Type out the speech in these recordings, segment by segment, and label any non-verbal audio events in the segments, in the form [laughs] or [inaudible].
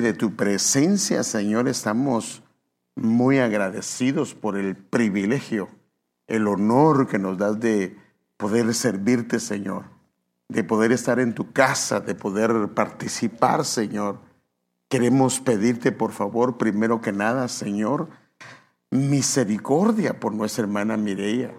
de tu presencia, Señor, estamos muy agradecidos por el privilegio, el honor que nos das de poder servirte, Señor, de poder estar en tu casa, de poder participar, Señor. Queremos pedirte, por favor, primero que nada, Señor, misericordia por nuestra hermana Mireia.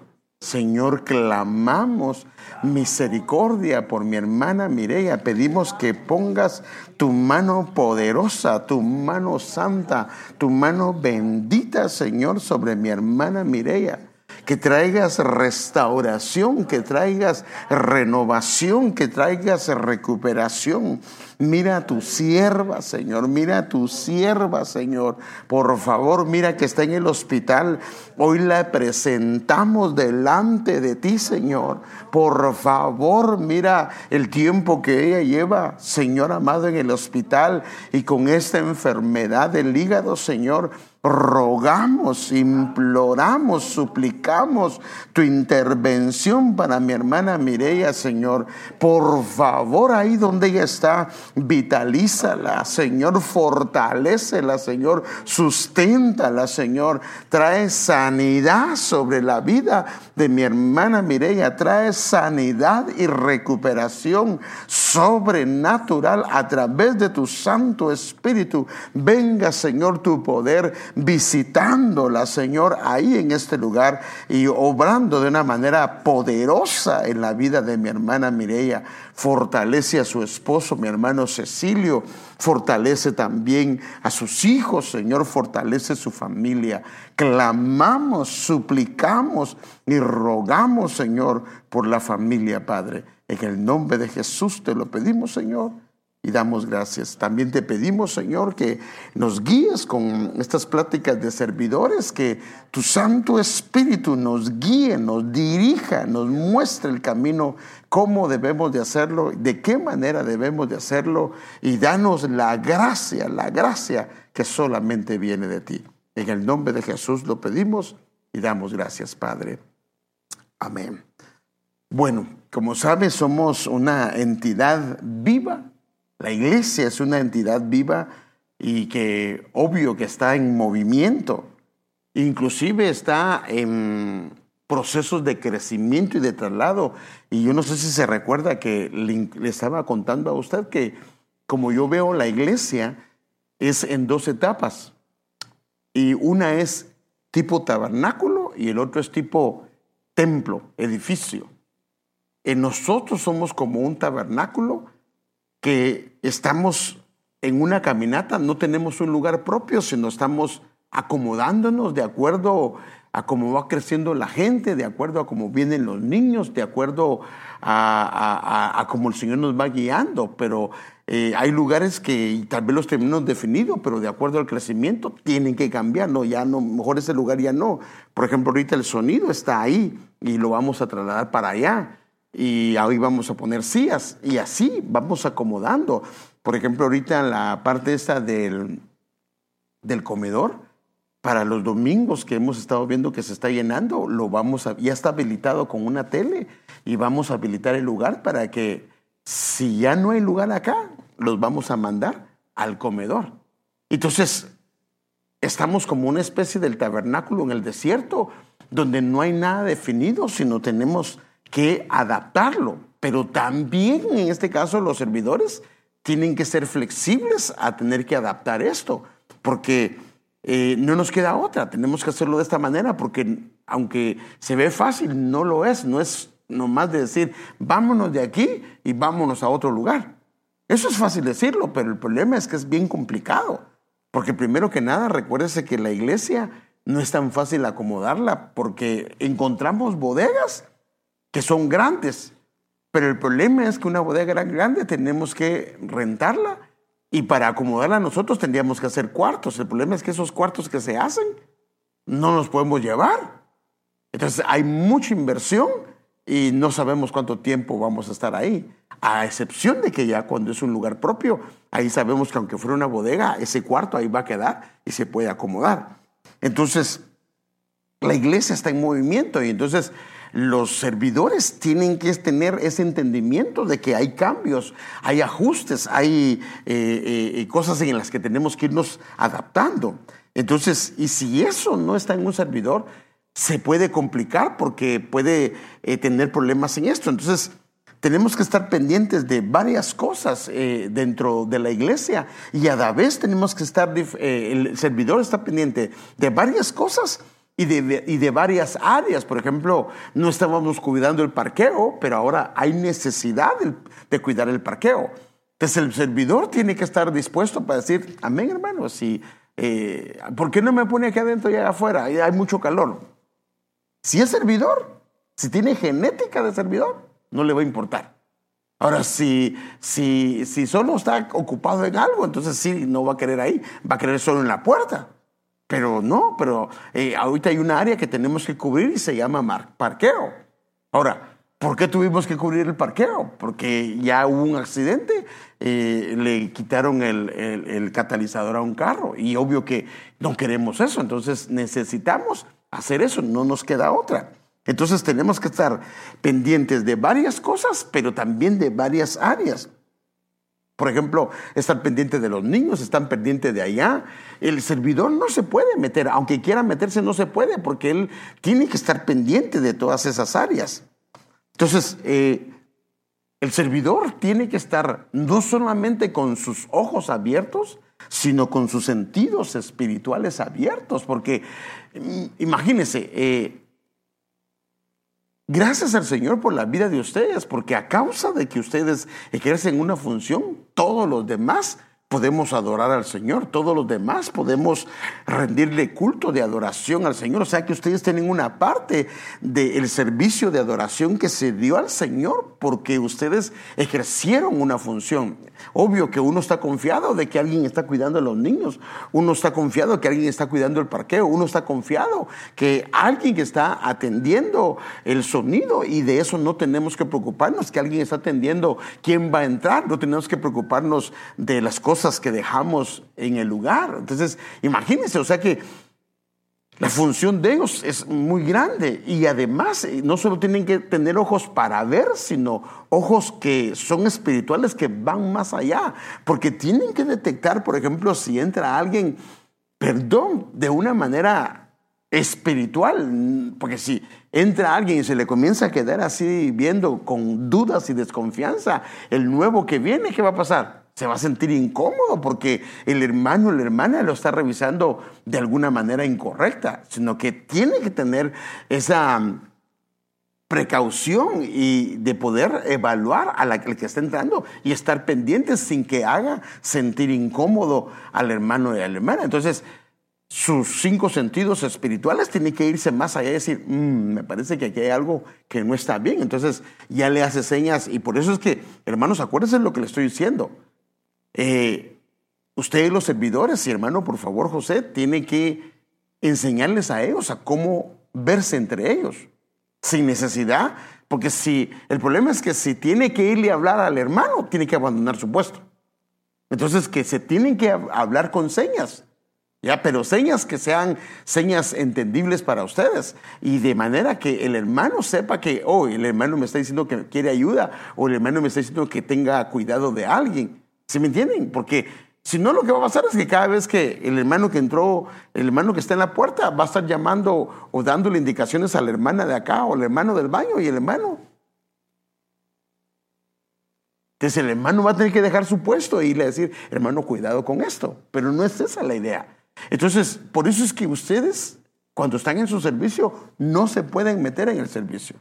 Señor, clamamos misericordia por mi hermana Mireia. Pedimos que pongas tu mano poderosa, tu mano santa, tu mano bendita, Señor, sobre mi hermana Mireia que traigas restauración, que traigas renovación, que traigas recuperación. Mira a tu sierva, Señor, mira a tu sierva, Señor. Por favor, mira que está en el hospital. Hoy la presentamos delante de ti, Señor. Por favor, mira el tiempo que ella lleva, Señor amado, en el hospital y con esta enfermedad del hígado, Señor rogamos, imploramos, suplicamos tu intervención para mi hermana Mireia, Señor. Por favor, ahí donde ella está, vitalízala, Señor, fortalecela, Señor, susténtala, Señor. Trae sanidad sobre la vida de mi hermana Mireia, trae sanidad y recuperación sobrenatural a través de tu Santo Espíritu. Venga, Señor, tu poder visitándola, Señor, ahí en este lugar y obrando de una manera poderosa en la vida de mi hermana Mireia. Fortalece a su esposo, mi hermano Cecilio. Fortalece también a sus hijos, Señor. Fortalece su familia. Clamamos, suplicamos y rogamos, Señor, por la familia, Padre. En el nombre de Jesús te lo pedimos, Señor y damos gracias. También te pedimos, Señor, que nos guíes con estas pláticas de servidores, que tu Santo Espíritu nos guíe, nos dirija, nos muestre el camino, cómo debemos de hacerlo, de qué manera debemos de hacerlo, y danos la gracia, la gracia que solamente viene de ti. En el nombre de Jesús lo pedimos y damos gracias, Padre. Amén. Bueno, como sabes, somos una entidad viva la iglesia es una entidad viva y que obvio que está en movimiento, inclusive está en procesos de crecimiento y de traslado. Y yo no sé si se recuerda que le, estaba contando a usted que como yo veo la iglesia es en dos etapas. Y una es tipo tabernáculo y el otro es tipo templo, edificio. En nosotros somos como un tabernáculo que estamos en una caminata, no tenemos un lugar propio, sino estamos acomodándonos de acuerdo cómo va creciendo la gente, de acuerdo a cómo vienen los niños, de acuerdo a, cómo el Señor nos va guiando. Pero eh, hay lugares que tal vez los tenemos definidos, pero de acuerdo al crecimiento tienen que cambiar. No, ya no, mejor ese lugar ya no. Por ejemplo, ahorita el sonido está ahí y lo vamos a trasladar para allá y ahí vamos a poner sillas y así vamos acomodando. Por ejemplo, ahorita en la parte esta del, del comedor, para los domingos que hemos estado viendo que se está llenando, lo vamos a, ya está habilitado con una tele y vamos a habilitar el lugar para que si ya no hay lugar acá, los vamos a mandar al comedor. Entonces, estamos como una especie del tabernáculo en el desierto, donde no hay nada definido, sino tenemos que adaptarlo. Pero también en este caso los servidores tienen que ser flexibles a tener que adaptar esto, porque eh, no nos queda otra, tenemos que hacerlo de esta manera, porque aunque se ve fácil, no lo es, no es nomás de decir, vámonos de aquí y vámonos a otro lugar. Eso es fácil decirlo, pero el problema es que es bien complicado, porque primero que nada, recuérdese que la iglesia no es tan fácil acomodarla, porque encontramos bodegas que son grandes. Pero el problema es que una bodega grande tenemos que rentarla y para acomodarla nosotros tendríamos que hacer cuartos. El problema es que esos cuartos que se hacen no los podemos llevar. Entonces hay mucha inversión y no sabemos cuánto tiempo vamos a estar ahí. A excepción de que ya cuando es un lugar propio, ahí sabemos que aunque fuera una bodega, ese cuarto ahí va a quedar y se puede acomodar. Entonces, la iglesia está en movimiento y entonces los servidores tienen que tener ese entendimiento de que hay cambios, hay ajustes, hay eh, eh, cosas en las que tenemos que irnos adaptando. Entonces, y si eso no está en un servidor, se puede complicar porque puede eh, tener problemas en esto. Entonces, tenemos que estar pendientes de varias cosas eh, dentro de la iglesia y a la vez tenemos que estar, eh, el servidor está pendiente de varias cosas y de, y de, varias áreas. Por ejemplo, no estábamos cuidando el parqueo, pero ahora hay necesidad de, cuidar el parqueo. Entonces el servidor tiene que estar dispuesto para decir, amén hermano, si, eh, ¿por qué no me pone aquí adentro y allá afuera? Hay mucho calor. Si es servidor, si tiene genética de servidor, no le va a importar. Ahora, si, si, si solo está ocupado en algo, entonces sí, no va a querer ahí, va a querer solo en la puerta. Pero no, pero eh, ahorita hay una área que tenemos que cubrir y se llama parqueo. Ahora, ¿por qué tuvimos que cubrir el parqueo? Porque ya hubo un accidente, eh, le quitaron el, el catalizador a un carro y obvio que no queremos eso, entonces necesitamos hacer eso, no nos queda otra. Entonces tenemos que estar pendientes de varias cosas, pero también de varias áreas. Por ejemplo, estar pendiente de los niños, estar pendiente de allá. El servidor no se puede meter, aunque quiera meterse, no se puede, porque él tiene que estar pendiente de todas esas áreas. Entonces, eh, el servidor tiene que estar no solamente con sus ojos abiertos, sino con sus sentidos espirituales abiertos, porque mm, imagínense, eh, Gracias al Señor por la vida de ustedes, porque a causa de que ustedes ejercen una función, todos los demás podemos adorar al Señor, todos los demás podemos rendirle culto de adoración al Señor. O sea que ustedes tienen una parte del servicio de adoración que se dio al Señor porque ustedes ejercieron una función. Obvio que uno está confiado de que alguien está cuidando a los niños, uno está confiado que alguien está cuidando el parqueo, uno está confiado que alguien está atendiendo el sonido y de eso no tenemos que preocuparnos, que alguien está atendiendo quién va a entrar, no tenemos que preocuparnos de las cosas que dejamos en el lugar. Entonces, imagínense, o sea que la función de ellos es muy grande y además eh, no solo tienen que tener ojos para ver, sino ojos que son espirituales que van más allá, porque tienen que detectar, por ejemplo, si entra alguien, perdón, de una manera espiritual, porque si entra alguien y se le comienza a quedar así viendo con dudas y desconfianza, el nuevo que viene, ¿qué va a pasar? Se va a sentir incómodo porque el hermano o la hermana lo está revisando de alguna manera incorrecta, sino que tiene que tener esa mm, precaución y de poder evaluar a la que está entrando y estar pendiente sin que haga sentir incómodo al hermano y a la hermana. Entonces, sus cinco sentidos espirituales tienen que irse más allá y decir, mm, me parece que aquí hay algo que no está bien. Entonces ya le hace señas y por eso es que, hermanos, acuérdense lo que le estoy diciendo. Eh, ustedes los servidores, y hermano, por favor, José, tiene que enseñarles a ellos a cómo verse entre ellos, sin necesidad, porque si el problema es que si tiene que irle a hablar al hermano, tiene que abandonar su puesto. Entonces, que se tienen que hablar con señas, ya, pero señas que sean señas entendibles para ustedes y de manera que el hermano sepa que, oh, el hermano me está diciendo que quiere ayuda o el hermano me está diciendo que tenga cuidado de alguien. ¿Sí me entienden? Porque si no, lo que va a pasar es que cada vez que el hermano que entró, el hermano que está en la puerta, va a estar llamando o dándole indicaciones a la hermana de acá o al hermano del baño y el hermano. Entonces el hermano va a tener que dejar su puesto e irle a decir, hermano, cuidado con esto. Pero no es esa la idea. Entonces, por eso es que ustedes, cuando están en su servicio, no se pueden meter en el servicio.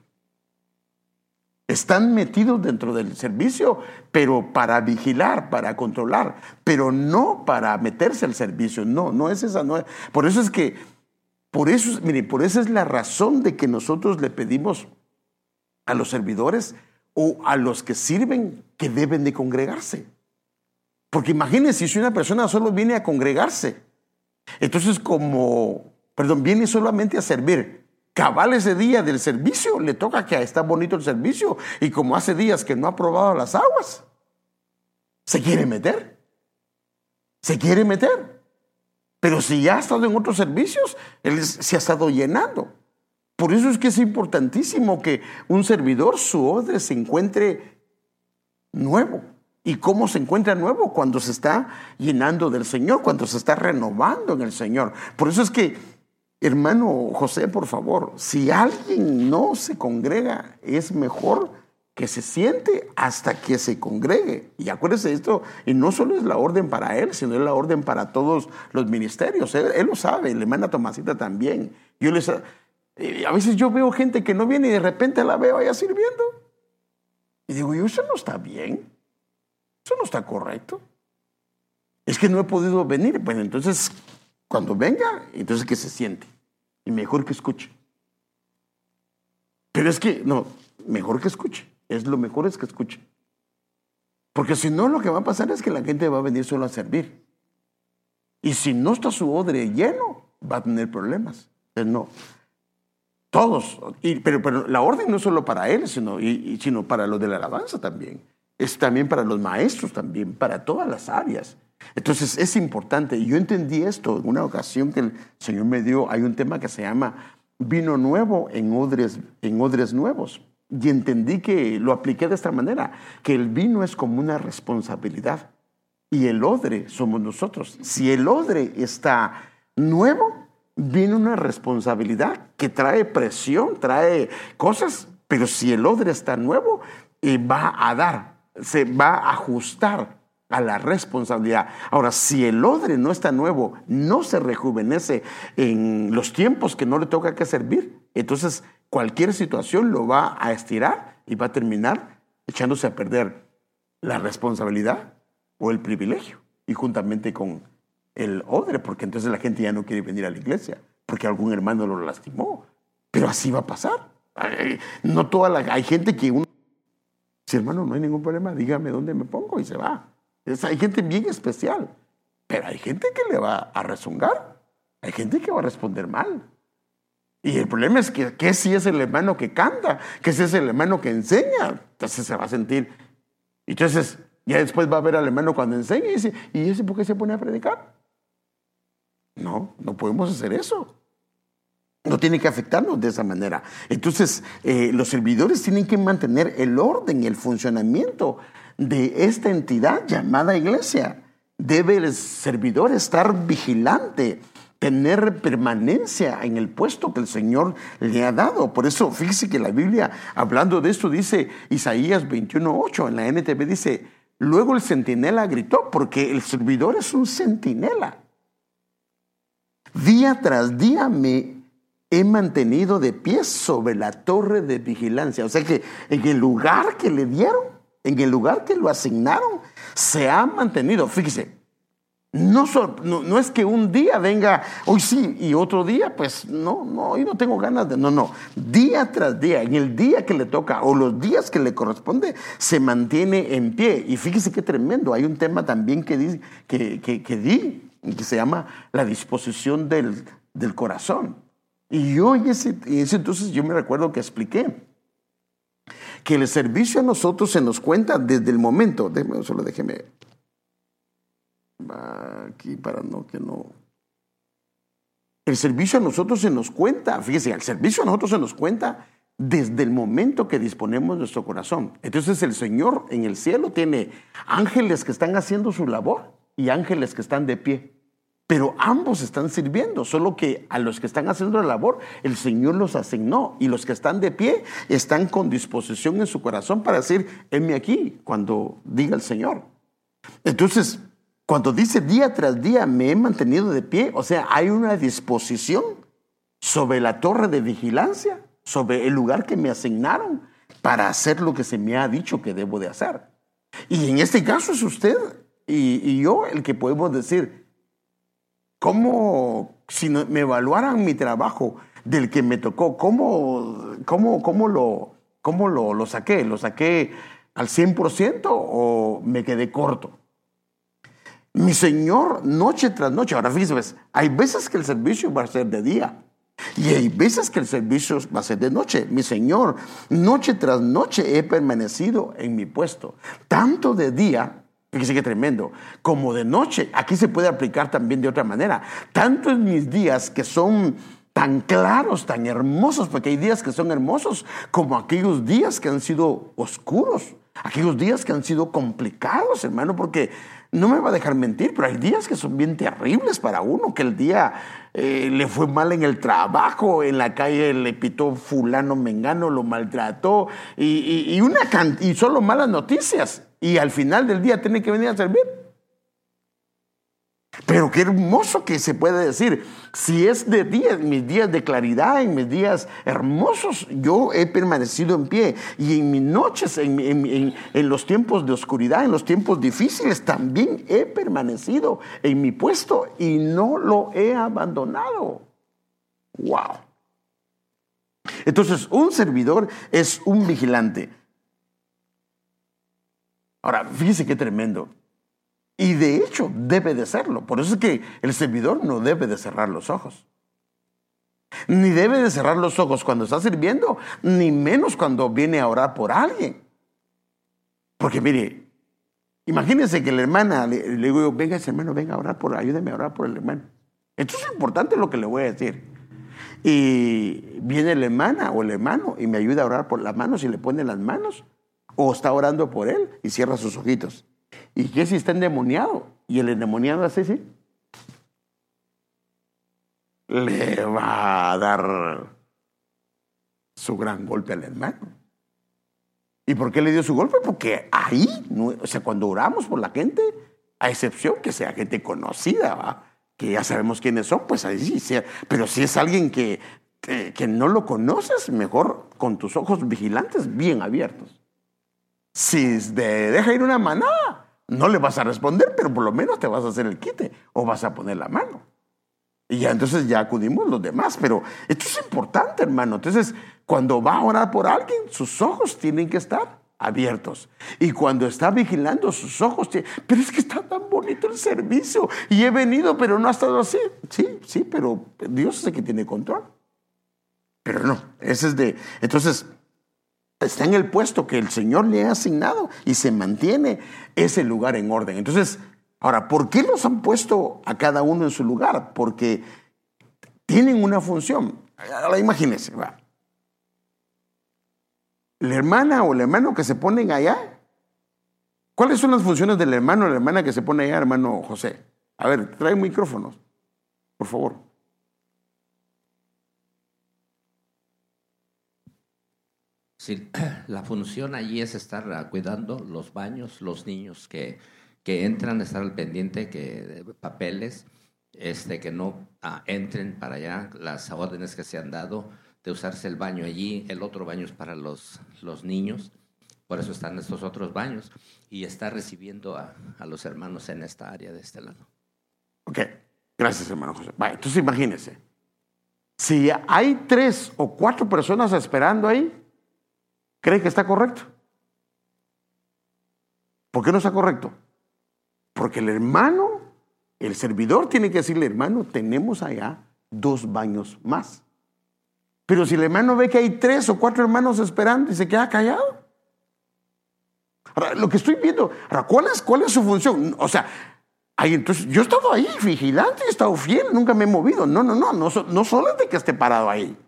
Están metidos dentro del servicio, pero para vigilar, para controlar, pero no para meterse al servicio. No, no es esa. No Por eso es que, por eso, mire, por eso es la razón de que nosotros le pedimos a los servidores o a los que sirven que deben de congregarse. Porque imagínense si una persona solo viene a congregarse, entonces como, perdón, viene solamente a servir, cabal ese día del servicio, le toca que está bonito el servicio y como hace días que no ha probado las aguas, se quiere meter. Se quiere meter. Pero si ya ha estado en otros servicios, él se ha estado llenando. Por eso es que es importantísimo que un servidor, su odre, se encuentre nuevo. ¿Y cómo se encuentra nuevo? Cuando se está llenando del Señor, cuando se está renovando en el Señor. Por eso es que, hermano José, por favor, si alguien no se congrega, es mejor que se siente hasta que se congregue. Y acuérdese esto, y no solo es la orden para él, sino es la orden para todos los ministerios. Él, lo sabe, le manda Tomasita también. Yo les, a veces yo veo gente que no viene y de repente la veo allá sirviendo. Y digo, yo, eso no está bien. Eso no está correcto. Es que no he podido venir. Bueno, entonces, cuando venga, entonces que se siente. Y mejor que escuche. Pero es que, no, mejor que escuche. Es lo mejor es que escuche. Porque si no, lo que va a pasar es que la gente va a venir solo a servir. Y si no está su odre lleno, va a tener problemas. Entonces, no. Todos. pero, pero la orden no es solo para él, sino, sino para los de la alabanza también es también para los maestros, también para todas las áreas. Entonces es importante. Yo entendí esto en una ocasión que el Señor me dio, hay un tema que se llama vino nuevo en odres, en odres nuevos. Y entendí que lo apliqué de esta manera, que el vino es como una responsabilidad y el odre somos nosotros. Si el odre está nuevo, viene una responsabilidad que trae presión, trae cosas, pero si el odre está nuevo, eh, va a dar se va a ajustar a la responsabilidad. Ahora, si el odre no está nuevo, no se rejuvenece en los tiempos que no le toca que servir, entonces cualquier situación lo va a estirar y va a terminar echándose a perder la responsabilidad o el privilegio, y juntamente con el odre, porque entonces la gente ya no quiere venir a la iglesia, porque algún hermano lo lastimó. Pero así va a pasar. No toda la, hay gente que uno si hermano, no hay ningún problema, dígame dónde me pongo y se va. Hay gente bien especial, pero hay gente que le va a rezongar, hay gente que va a responder mal. Y el problema es que, que si es el hermano que canta, que si es el hermano que enseña, entonces se va a sentir. Entonces, ya después va a ver al hermano cuando enseña y dice, ¿y ese por qué se pone a predicar? No, no podemos hacer eso. No tiene que afectarnos de esa manera. Entonces, eh, los servidores tienen que mantener el orden y el funcionamiento de esta entidad llamada iglesia. Debe el servidor estar vigilante, tener permanencia en el puesto que el Señor le ha dado. Por eso, fíjese que la Biblia, hablando de esto, dice Isaías 21.8, en la NTV dice, luego el centinela gritó, porque el servidor es un centinela. Día tras día me he mantenido de pie sobre la torre de vigilancia. O sea que en el lugar que le dieron, en el lugar que lo asignaron, se ha mantenido. Fíjese, no, es que un día venga, hoy sí, y otro día, pues no, no, hoy no tengo ganas de, no, no. Día tras día, en el día que le toca o los días que le corresponde, se mantiene en pie. Y fíjese qué tremendo, hay un tema también que, di, que, se llama la disposición del, corazón. Y yo en ese, entonces yo me recuerdo que expliqué que el servicio a nosotros se nos cuenta desde el momento, déjeme, solo déjeme aquí para no que no. El servicio a nosotros se nos cuenta, fíjese, el servicio a nosotros se nos cuenta desde el momento que disponemos nuestro corazón. Entonces el Señor en el cielo tiene ángeles que están haciendo su labor y ángeles que están de pie. Pero ambos están sirviendo, solo que a los que están haciendo la labor, el Señor los asignó. Y los que están de pie están con disposición en su corazón para decir, heme aquí, cuando diga el Señor. Entonces, cuando dice día tras día me he mantenido de pie, o sea, hay una disposición sobre la torre de vigilancia, sobre el lugar que me asignaron para hacer lo que se me ha dicho que debo de hacer. Y en este caso es usted y, y yo el que podemos decir, ¿Cómo, si me evaluaran mi trabajo del que me tocó, cómo, cómo, cómo, lo, cómo lo, lo saqué? ¿Lo saqué al 100% o me quedé corto? Mi Señor, noche tras noche, ahora fíjese, hay veces que el servicio va a ser de día y hay veces que el servicio va a ser de noche. Mi Señor, noche tras noche he permanecido en mi puesto, tanto de día Fíjese qué tremendo. Como de noche, aquí se puede aplicar también de otra manera. Tanto en mis días que son tan claros, tan hermosos, porque hay días que son hermosos, como aquellos días que han sido oscuros, aquellos días que han sido complicados, hermano, porque no me va a dejar mentir, pero hay días que son bien terribles para uno, que el día eh, le fue mal en el trabajo, en la calle le pitó fulano mengano, lo maltrató, y, una y solo malas noticias, y al final del día tiene que venir a servir. Pero qué hermoso que se puede decir, si es de días, mis días de claridad, en mis días hermosos, yo he permanecido en pie. Y en mis noches, en, los tiempos de oscuridad, en los tiempos difíciles, también he permanecido en mi puesto y no lo he abandonado. ¡Wow! Entonces, un servidor es un vigilante. Ahora, fíjese qué tremendo. Y de hecho debe de serlo. Por eso es que el servidor no debe de cerrar los ojos. Ni debe de cerrar los ojos cuando está sirviendo, ni menos cuando viene a orar por alguien. Porque mire, imagínense que la hermana, le, digo, venga ese hermano, venga a orar por, ayúdeme a orar por el hermano. Esto es importante lo que le voy a decir. Y viene la hermana o el hermano y me ayuda a orar por las manos y le pone las manos. O está orando por él y cierra sus ojitos. ¿Y qué si está endemoniado? Y el endemoniado así. Le va a dar su gran golpe al hermano. ¿Y por qué le dio su golpe? Porque ahí, o sea, cuando oramos por la gente, a excepción que sea gente conocida, que ya sabemos quiénes son, pues ahí sí, sea. pero si es alguien que, que no lo conoces, mejor con tus ojos vigilantes bien abiertos. Si de, deja ir una manada, no le vas a responder, pero por lo menos te vas a hacer el quite o vas a poner la mano. Y ya entonces ya acudimos los demás, pero esto es importante, hermano. Entonces, cuando va a orar por alguien, sus ojos tienen que estar abiertos. Y cuando está vigilando sus ojos, pero es que está tan bonito el servicio y he venido, pero no ha estado así. Sí, sí, pero Dios es el que tiene control. Pero no, ese es de... Entonces, está en el puesto que el Señor le ha asignado y se mantiene ese lugar en orden. Entonces, ahora, ¿por qué los han puesto a cada uno en su lugar? Porque tienen una función. Ahora imagínense, va. La hermana o el hermano que se ponen allá, ¿cuáles son las funciones del hermano o la hermana que se pone allá, hermano José? A ver, trae micrófonos, por favor. Sí, [clears throat] la función allí es estar ah, cuidando los baños, los niños que, que entran, estar al pendiente que papeles, este, que no ah, entren para allá, las órdenes que se han dado de usarse el baño allí, el otro baño es para los, los niños, por eso están estos otros baños, y está recibiendo a, a los hermanos en esta área de este lado. Ok, gracias hermano José. entonces imagínense, si hay tres o cuatro personas esperando ahí, ¿Cree que está correcto? ¿Por qué no está correcto? Porque el hermano, el servidor tiene que decirle, hermano, tenemos allá dos baños más. Pero si el hermano ve que hay tres o cuatro hermanos esperando y se queda callado. Lo que estoy viendo, ¿cuál es, cuál es su función? O sea, ahí, entonces, yo he estado ahí, vigilante, he estado fiel, nunca me he movido. No, no, no, no, no solo es de que esté parado ahí.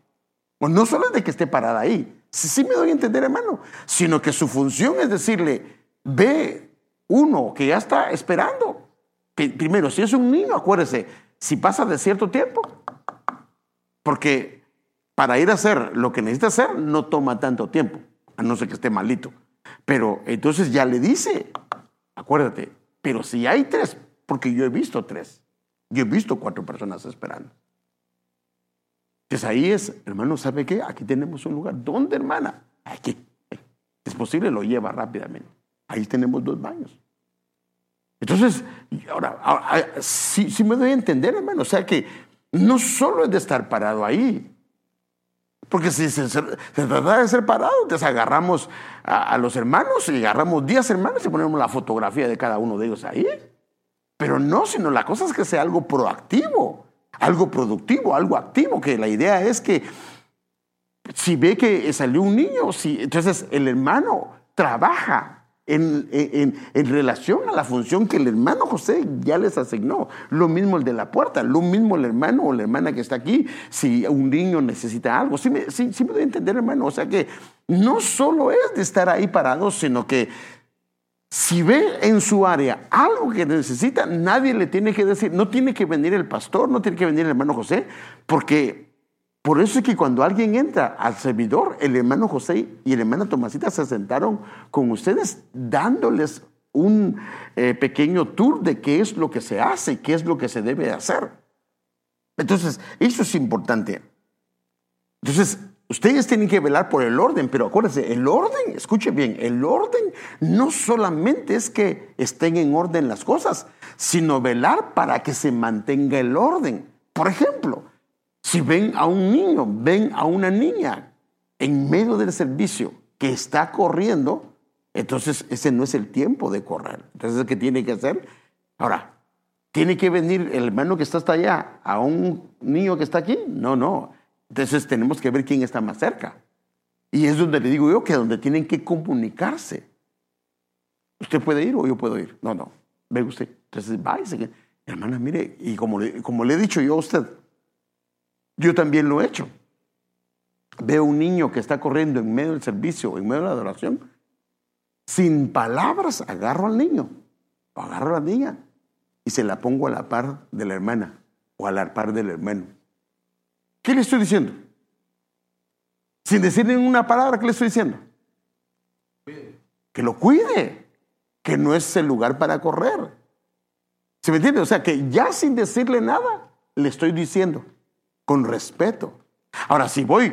O no solo es de que esté parada ahí. Sí, me doy a entender, hermano. Sino que su función es decirle, ve uno que ya está esperando. Primero, si es un niño, acuérdese, si pasa de cierto tiempo, porque para ir a hacer lo que necesita hacer no toma tanto tiempo, a no ser que esté malito. Pero entonces ya le dice, acuérdate, pero si hay tres, porque yo he visto tres, yo he visto cuatro personas esperando. Entonces ahí es, hermano, ¿sabe qué? Aquí tenemos un lugar. ¿Dónde, hermana? Aquí. Es posible, lo lleva rápidamente. Ahí tenemos dos baños. Entonces, ahora, me doy a entender, hermano. O sea que no solo es de estar parado ahí. Porque si se, trata de ser parado, entonces agarramos a, a, los hermanos y agarramos 10 hermanos y ponemos la fotografía de cada uno de ellos ahí. Pero no, sino la cosa es que sea algo proactivo algo productivo, algo activo, que la idea es que si ve que salió un niño, si, entonces el hermano trabaja en, en, relación a la función que el hermano José ya les asignó. Lo mismo el de la puerta, lo mismo el hermano o la hermana que está aquí, si un niño necesita algo. Sí me, doy entender, hermano. O sea que no solo es de estar ahí parado, sino que si ve en su área algo que necesita, nadie le tiene que decir, no tiene que venir el pastor, no tiene que venir el hermano José, porque por eso es que cuando alguien entra al servidor, el hermano José y el hermano Tomasita se sentaron con ustedes dándoles un eh, pequeño tour de qué es lo que se hace y qué es lo que se debe hacer. Entonces, eso es importante. Entonces, ustedes tienen que velar por el orden, pero acuérdense, el orden, escuche bien, el orden no solamente es que estén en orden las cosas, sino velar para que se mantenga el orden. Por ejemplo, si ven a un niño, ven a una niña en medio del servicio que está corriendo, entonces ese no es el tiempo de correr. Entonces, ¿qué tiene que hacer? Ahora, ¿tiene que venir el hermano que está hasta allá a un niño que está aquí? No, no. Entonces tenemos que ver quién está más cerca. Y es donde le digo yo que donde tienen que comunicarse. Usted puede ir o yo puedo ir. No, no. Ve usted. Entonces, váyase. Hermana, mire, y como como le he dicho yo a usted, yo también lo he hecho. Veo un niño que está corriendo en medio del servicio, en medio de la adoración. Sin palabras, agarro al niño, agarro a la niña y se la pongo a la par de la hermana o a la par del hermano. ¿Qué le estoy diciendo? Sin decirle una palabra, ¿qué le estoy diciendo? Que lo cuide, que no es el lugar para correr. ¿Se me entiende? O sea, que ya sin decirle nada, le estoy diciendo, con respeto. Ahora, si voy,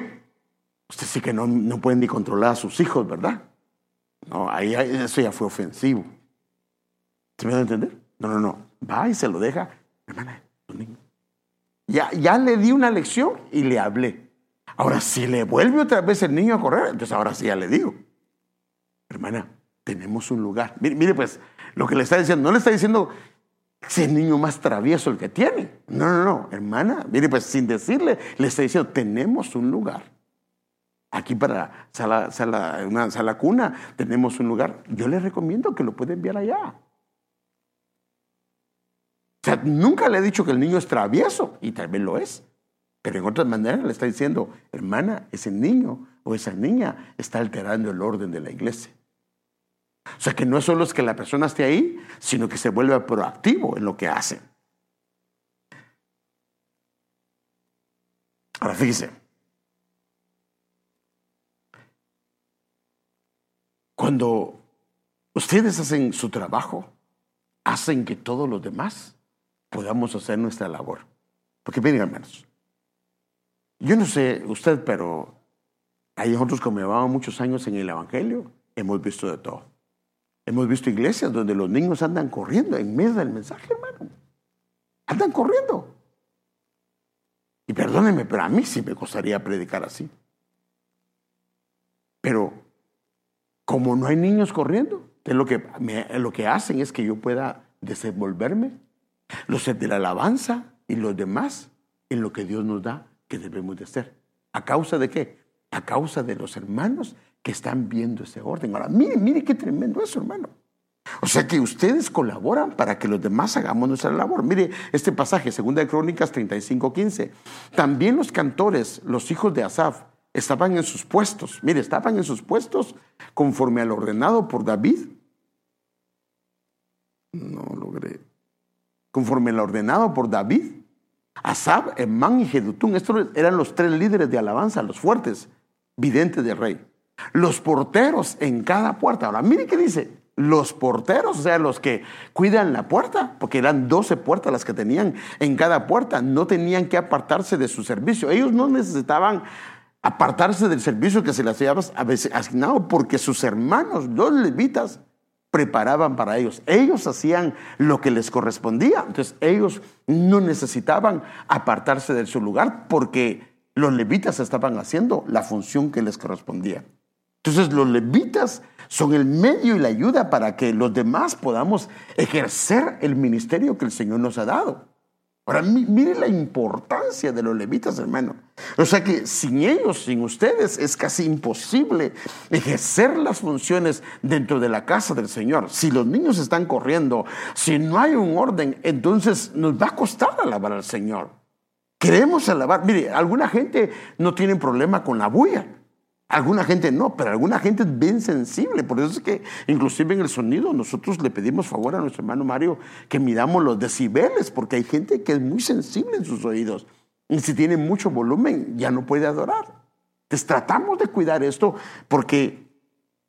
usted sí que no, no pueden ni controlar a sus hijos, ¿verdad? No, ahí eso ya fue ofensivo. ¿Se me da a entender? No, no, no. Va y se lo deja. Hermana, Ya, ya le di una lección y le hablé. Ahora, si le vuelve otra vez el niño a correr, entonces ahora sí ya le digo. Hermana, tenemos un lugar. Mire, mire pues, lo que le está diciendo, no le está diciendo es el niño más travieso el que tiene. No, no, no, hermana. Mire, pues sin decirle, le está diciendo, tenemos un lugar. Aquí para sala, sala, una sala cuna tenemos un lugar. Yo le recomiendo que lo pueda enviar allá. O sea, nunca le he dicho que el niño es travieso, y tal vez lo es. Pero en otra manera le está diciendo, hermana, ese niño o esa niña está alterando el orden de la iglesia. O sea que no es solo es que la persona esté ahí, sino que se vuelve proactivo en lo que hace. Ahora fíjese. Cuando ustedes hacen su trabajo, hacen que todos los demás podamos hacer nuestra labor. Porque miren, hermanos, yo no sé usted, pero hay otros que me llevaban muchos años en el Evangelio, hemos visto de todo. Hemos visto iglesias donde los niños andan corriendo en medio del mensaje, hermano. Andan corriendo. Y perdónenme, pero a mí sí me costaría predicar así. Pero como no hay niños corriendo, lo que, lo que hacen es que yo pueda desenvolverme, los de la alabanza y los demás en lo que Dios nos da que debemos de hacer. ¿A causa de qué? A causa de los hermanos que están viendo ese orden. Ahora, mire, mire qué tremendo eso, hermano. O sea que ustedes colaboran para que los demás hagamos nuestra labor. Mire este pasaje, segunda de Crónicas 35, 15. También los cantores, los hijos de Asaf, estaban en sus puestos. Mire, estaban en sus puestos conforme al ordenado por David. No logré. Conforme al ordenado por David. Asaf, Emán y Jedutún. Estos eran los tres líderes de alabanza, los fuertes, videntes del rey. Los porteros en cada puerta. Ahora, mire qué dice. Los porteros, o sea, los que cuidan la puerta, porque eran 12 puertas las que tenían en cada puerta, no tenían que apartarse de su servicio. Ellos no necesitaban apartarse del servicio que se les había asignado, porque sus hermanos, los levitas, preparaban para ellos. Ellos hacían lo que les correspondía. Entonces ellos no necesitaban apartarse de su lugar porque los levitas estaban haciendo la función que les correspondía. Entonces los levitas son el medio y la ayuda para que los demás podamos ejercer el ministerio que el Señor nos ha dado. Ahora, mire la importancia de los levitas, hermano. O sea que sin ellos, sin ustedes, es casi imposible ejercer las funciones dentro de la casa del Señor. Si los niños están corriendo, si no hay un orden, entonces nos va a costar alabar al Señor. Queremos alabar. Mire, alguna gente no tiene problema con la bulla. Alguna gente no, pero alguna gente es bien sensible. Por eso es que inclusive en el sonido nosotros le pedimos favor a nuestro hermano Mario que midamos los decibeles, porque hay gente que es muy sensible en sus oídos. Y si tiene mucho volumen, ya no puede adorar. Entonces tratamos de cuidar esto porque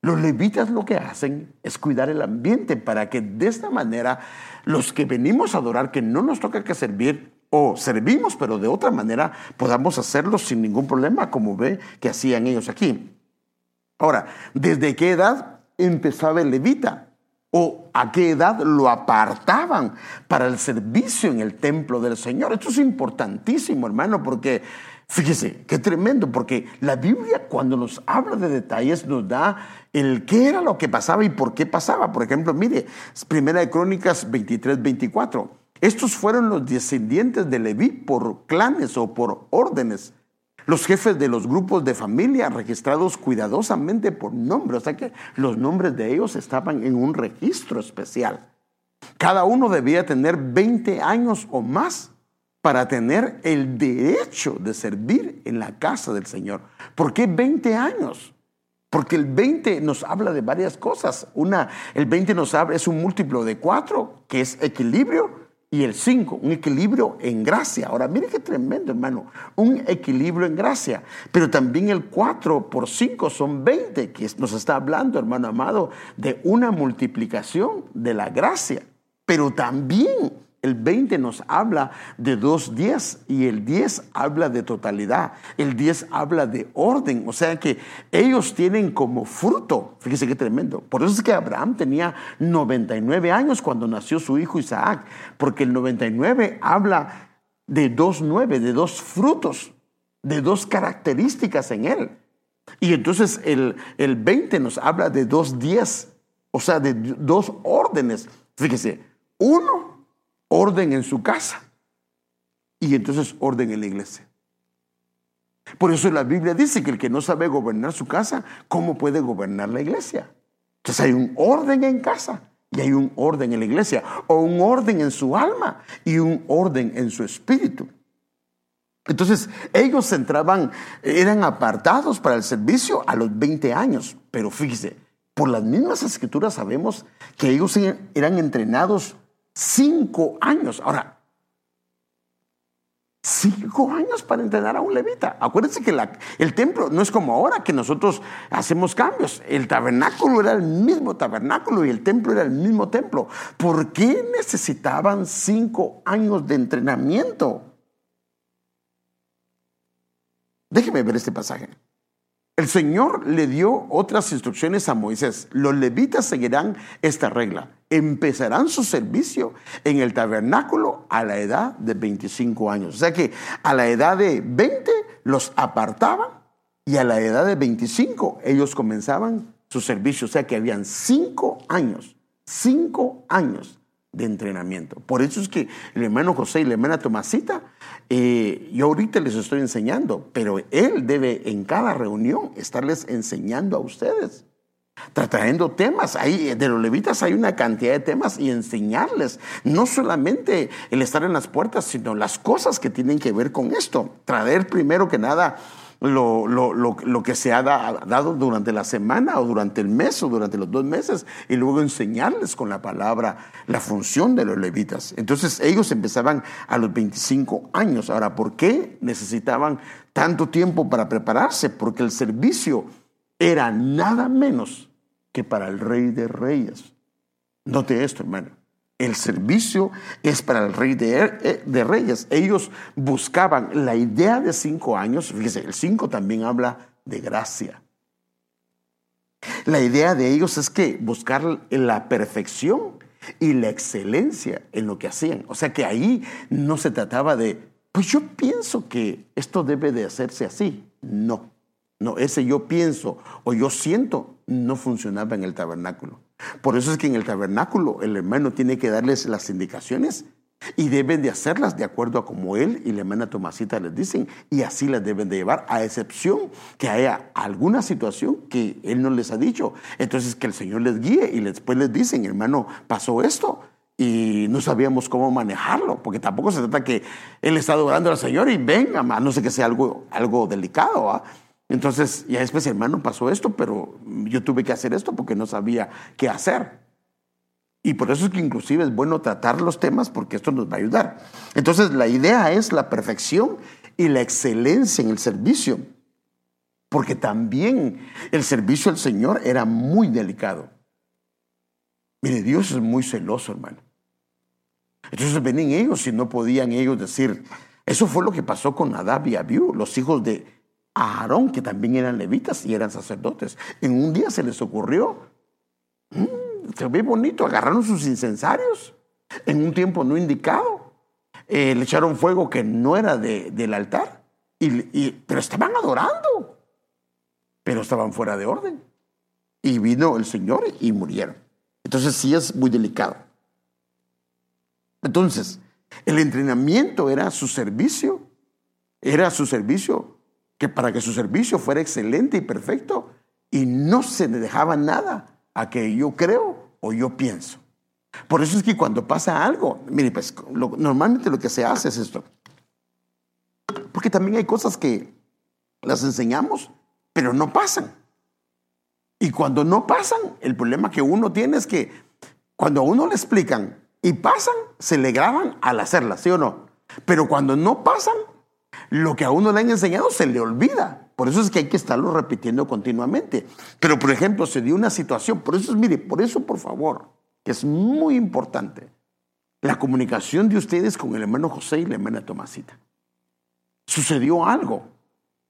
los levitas lo que hacen es cuidar el ambiente para que de esta manera los que venimos a adorar, que no nos toca que servir, o servimos, pero de otra manera podamos hacerlo sin ningún problema, como ve que hacían ellos aquí. Ahora, ¿desde qué edad empezaba el levita? ¿O a qué edad lo apartaban para el servicio en el templo del Señor? Esto es importantísimo, hermano, porque fíjese, qué tremendo, porque la Biblia cuando nos habla de detalles nos da el qué era lo que pasaba y por qué pasaba. Por ejemplo, mire, Primera de Crónicas 23, 24. Estos fueron los descendientes de Leví por clanes o por órdenes. Los jefes de los grupos de familia registrados cuidadosamente por nombre, o sea que los nombres de ellos estaban en un registro especial. Cada uno debía tener 20 años o más para tener el derecho de servir en la casa del Señor. ¿Por qué 20 años? Porque el 20 nos habla de varias cosas. Una, el 20 nos habla, es un múltiplo de 4, que es equilibrio, y el 5, un equilibrio en gracia. Ahora, mire qué tremendo, hermano. Un equilibrio en gracia. Pero también el 4 por 5 son 20, que nos está hablando, hermano amado, de una multiplicación de la gracia. Pero también el 20 nos habla de dos 10 y el 10 habla de totalidad. El 10 habla de orden. O sea que ellos tienen como fruto, fíjese qué tremendo. Por eso es que Abraham tenía 99 años cuando nació su hijo Isaac, porque el 99 habla de dos nueve, de dos frutos, de dos características en él. Y entonces el, el 20 nos habla de dos 10, o sea, de dos órdenes. Fíjese, uno orden en su casa y entonces orden en la iglesia. Por eso la Biblia dice que el que no sabe gobernar su casa, ¿cómo puede gobernar la iglesia? Entonces hay un orden en casa y hay un orden en la iglesia, o un orden en su alma y un orden en su espíritu. Entonces ellos entraban, eran apartados para el servicio a los 20 años, pero fíjese, por las mismas escrituras sabemos que ellos eran entrenados Cinco años. Ahora, cinco años para entrenar a un levita. Acuérdense que el templo no es como ahora que nosotros hacemos cambios. El tabernáculo era el mismo tabernáculo y el templo era el mismo templo. ¿Por qué necesitaban cinco años de entrenamiento? Déjeme ver este pasaje. El Señor le dio otras instrucciones a Moisés. Los levitas seguirán esta regla. Empezarán su servicio en el tabernáculo a la edad de 25 años. O sea que a la edad de 20 los apartaban y a la edad de 25 ellos comenzaban su servicio. O sea que habían cinco años, cinco años de entrenamiento. Por eso es que el hermano José y la hermana Tomasita, eh, yo ahorita les estoy enseñando, pero él debe en cada reunión estarles enseñando a ustedes, trayendo temas. Ahí de los levitas hay una cantidad de temas y enseñarles, no solamente el estar en las puertas, sino las cosas que tienen que ver con esto. Traer primero que nada lo, lo, lo, que se ha dado durante la semana o durante el mes o durante los dos meses y luego enseñarles con la palabra la función de los levitas. Entonces ellos empezaban a los 25 años. Ahora, ¿por qué necesitaban tanto tiempo para prepararse? Porque el servicio era nada menos que para el rey de reyes. Note esto, hermano. El servicio es para el rey eh, de, reyes. Ellos buscaban la idea de cinco años. Fíjese, el cinco también habla de gracia. La idea de ellos es que buscar la perfección y la excelencia en lo que hacían. O sea que ahí no se trataba de, pues yo pienso que esto debe de hacerse así. No, no, ese yo pienso o yo siento no funcionaba en el tabernáculo. Por eso es que en el tabernáculo el hermano tiene que darles las indicaciones y deben de hacerlas de acuerdo a como él y la hermana Tomasita les dicen y así las deben de llevar a excepción que haya alguna situación que él no les ha dicho. Entonces que el Señor les guíe y después les dicen, hermano, pasó esto y no sabíamos cómo manejarlo, porque tampoco se trata que él está adorando al Señor y venga, no sé que sea algo, algo delicado. Entonces, ya después, hermano, pasó esto, pero yo tuve que hacer esto porque no sabía qué hacer. Y por eso es que inclusive es bueno tratar los temas porque esto nos va a ayudar. Entonces la idea es la perfección y la excelencia en el servicio. Porque también el servicio al Señor era muy delicado. Mire, Dios es muy celoso, hermano. Entonces venían ellos y no podían ellos decir, eso fue lo que pasó con Adab y Abiú, los hijos de Aarón, que también eran levitas y eran sacerdotes. En un día se les ocurrió, mm, se ve bonito, agarraron sus incensarios en un tiempo no indicado, eh, le echaron fuego que no era del altar, y, pero estaban adorando, pero estaban fuera de orden. Y vino el Señor y murieron. Entonces sí es muy delicado. Entonces, el entrenamiento era su servicio, era su servicio que para que su servicio fuera excelente y perfecto y no se le dejaba nada a que yo creo o yo pienso. Por eso es que cuando pasa algo, mire, pues normalmente lo que se hace es esto. Porque también hay cosas que las enseñamos, pero no pasan. Y cuando no pasan, el problema que uno tiene es que cuando a uno le explican y pasan, se le graban al hacerlas, ¿sí o no? Pero cuando no pasan, lo que a uno le han enseñado se le olvida. Por eso es que hay que estarlo repitiendo continuamente. Pero, por ejemplo, se dio una situación, por eso, mire, por eso, por favor, que es muy importante, la comunicación de ustedes con el hermano José y la hermana Tomasita. Sucedió algo,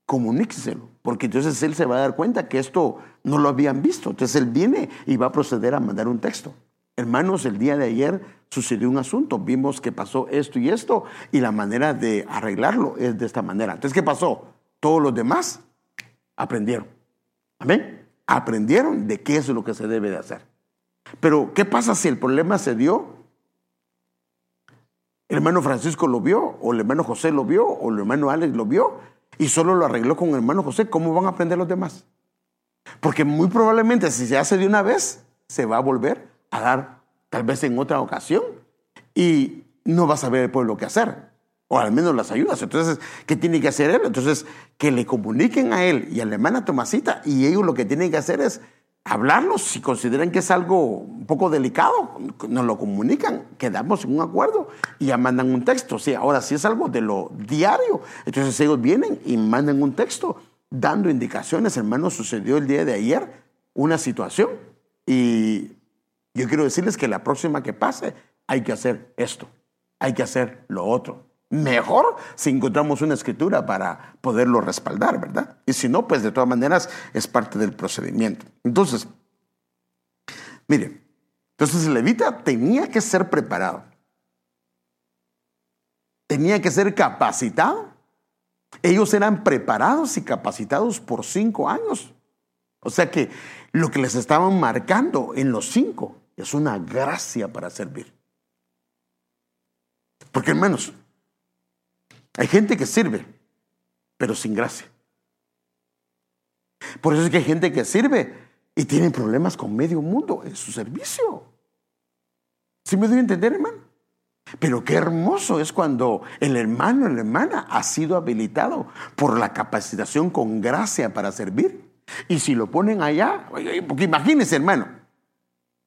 comuníqueselo, porque entonces él se va a dar cuenta que esto no lo habían visto. Entonces él viene y va a proceder a mandar un texto. Hermanos, el día de ayer sucedió un asunto, vimos que pasó esto y esto, y la manera de arreglarlo es de esta manera. Entonces, ¿qué pasó? Todos los demás aprendieron. Amén. Aprendieron de qué es lo que se debe de hacer. Pero, ¿qué pasa si el problema se dio? El hermano Francisco lo vio, o el hermano José lo vio, o el hermano Alex lo vio, y solo lo arregló con el hermano José. ¿Cómo van a aprender los demás? Porque muy probablemente si se hace de una vez, se va a volver a dar tal vez en otra ocasión y no va a saber el pueblo qué hacer, o al menos las ayudas. Entonces, ¿qué tiene que hacer él? Entonces, que le comuniquen a él y a la hermana Tomasita y ellos lo que tienen que hacer es hablarlos si consideran que es algo un poco delicado, nos lo comunican, quedamos en un acuerdo y ya mandan un texto. Sí, ahora si es algo de lo diario, entonces ellos vienen y mandan un texto dando indicaciones. Hermano, sucedió el día de ayer una situación y yo quiero decirles que la próxima que pase hay que hacer esto, hay que hacer lo otro. Mejor si encontramos una escritura para poderlo respaldar, ¿verdad? Y si no, pues de todas maneras es parte del procedimiento. Entonces, mire, entonces el levita tenía que ser preparado, tenía que ser capacitado. Ellos eran preparados y capacitados por cinco años. O sea que lo que les estaban marcando en los cinco es una gracia para servir. Porque hermanos, hay gente que sirve, pero sin gracia. Por eso es que hay gente que sirve y tiene problemas con medio mundo en su servicio. ¿Sí me doy a entender, hermano? Pero qué hermoso es cuando el hermano o la hermana ha sido habilitado por la capacitación con gracia para servir. Y si lo ponen allá, porque imagínense, hermano,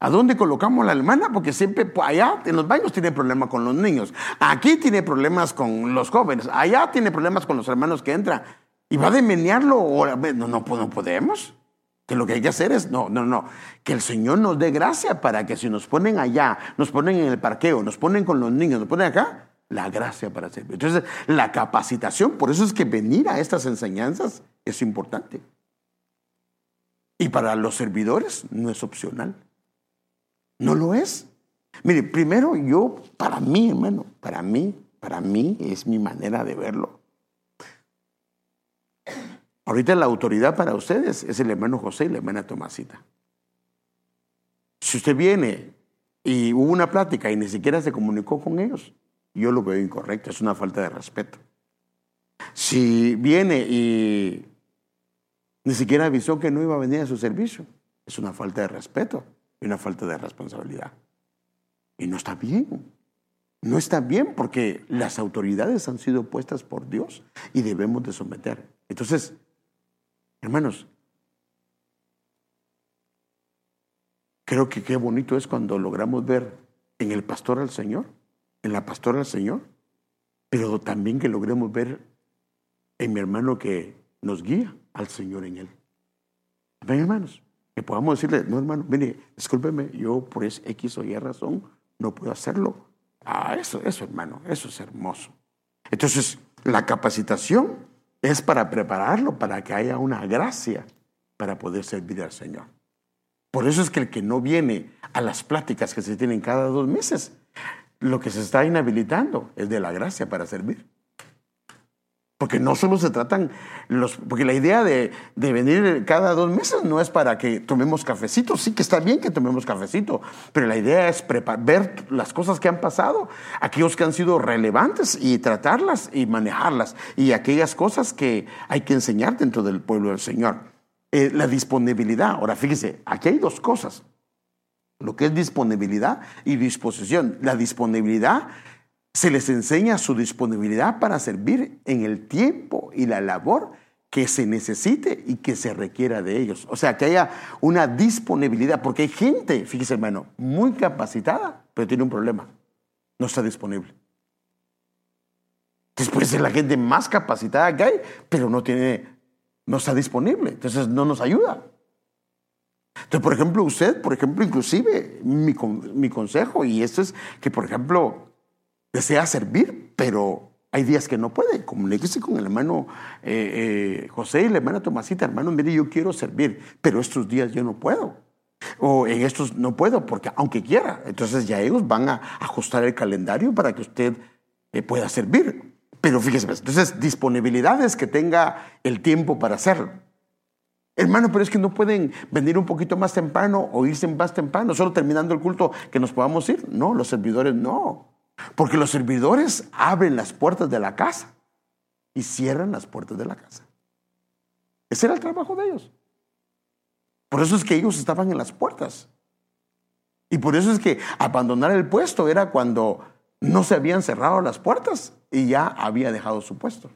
¿A dónde colocamos la hermana? Porque siempre pues, allá en los baños tiene problemas con los niños. Aquí tiene problemas con los jóvenes. Allá tiene problemas con los hermanos que entran. ¿Y va a demenearlo? No, no, no podemos. Que lo que hay que hacer es, no, no, no, que el Señor nos dé gracia para que si nos ponen allá, nos ponen en el parqueo, nos ponen con los niños, nos ponen acá, la gracia para servir. Entonces, la capacitación, por eso es que venir a estas enseñanzas es importante. Y para los servidores no es opcional. No lo es. Mire, primero yo, para mí, hermano, para mí, para mí es mi manera de verlo. Ahorita la autoridad para ustedes es el hermano José y la hermana Tomasita. Si usted viene y hubo una plática y ni siquiera se comunicó con ellos, yo lo veo incorrecto, es una falta de respeto. Si viene y ni siquiera avisó que no iba a venir a su servicio, es una falta de respeto y una falta de responsabilidad. Y no está bien. No está bien porque las autoridades han sido puestas por Dios y debemos de someter. Entonces, hermanos, creo que qué bonito es cuando logramos ver en el pastor al Señor, en la pastora al Señor, pero también que logremos ver en mi hermano que nos guía al Señor en él. Ven, hermanos, que podamos decirle, no, hermano, mire, discúlpeme, yo por X o Y razón no puedo hacerlo. Ah, eso, eso, hermano, eso es hermoso. Entonces, la capacitación es para prepararlo, para que haya una gracia para poder servir al Señor. Por eso es que el que no viene a las pláticas que se tienen cada dos meses, lo que se está inhabilitando es de la gracia para servir. Porque no solo se tratan los. Porque la idea de, venir cada dos meses no es para que tomemos cafecito. Sí que está bien que tomemos cafecito, pero la idea es ver las cosas que han pasado, aquellos que han sido relevantes y tratarlas y manejarlas, y aquellas cosas que hay que enseñar dentro del pueblo del Señor. Eh, la disponibilidad. Ahora fíjese, aquí hay dos cosas. Lo que es disponibilidad y disposición. La disponibilidad se les enseña su disponibilidad para servir en el tiempo y la labor que se necesite y que se requiera de ellos. O sea, que haya una disponibilidad, porque hay gente, fíjese hermano, muy capacitada, pero tiene un problema, no está disponible. Después es la gente más capacitada que hay, pero no tiene, no está disponible, entonces no nos ayuda. Entonces, por ejemplo, usted, por ejemplo, inclusive mi, mi consejo, y esto es que, por ejemplo, desea servir, pero hay días que no puede. Comuníquese con el hermano eh, eh, José y la hermana Tomasita. Hermano, mire, yo quiero servir, pero estos días yo no puedo. O en estos no puedo, porque aunque quiera. Entonces ya ellos van a ajustar el calendario para que usted eh, pueda servir. Pero fíjese, pues, entonces disponibilidades que tenga el tiempo para hacerlo. Hermano, pero es que no pueden venir un poquito más temprano o irse más temprano, solo terminando el culto que nos podamos ir. No, los servidores no. Porque los servidores abren las puertas de la casa y cierran las puertas de la casa. Ese era el trabajo de ellos. Por eso es que ellos estaban en las puertas. Y por eso es que abandonar el puesto era cuando no se habían cerrado las puertas y ya había dejado su puesto.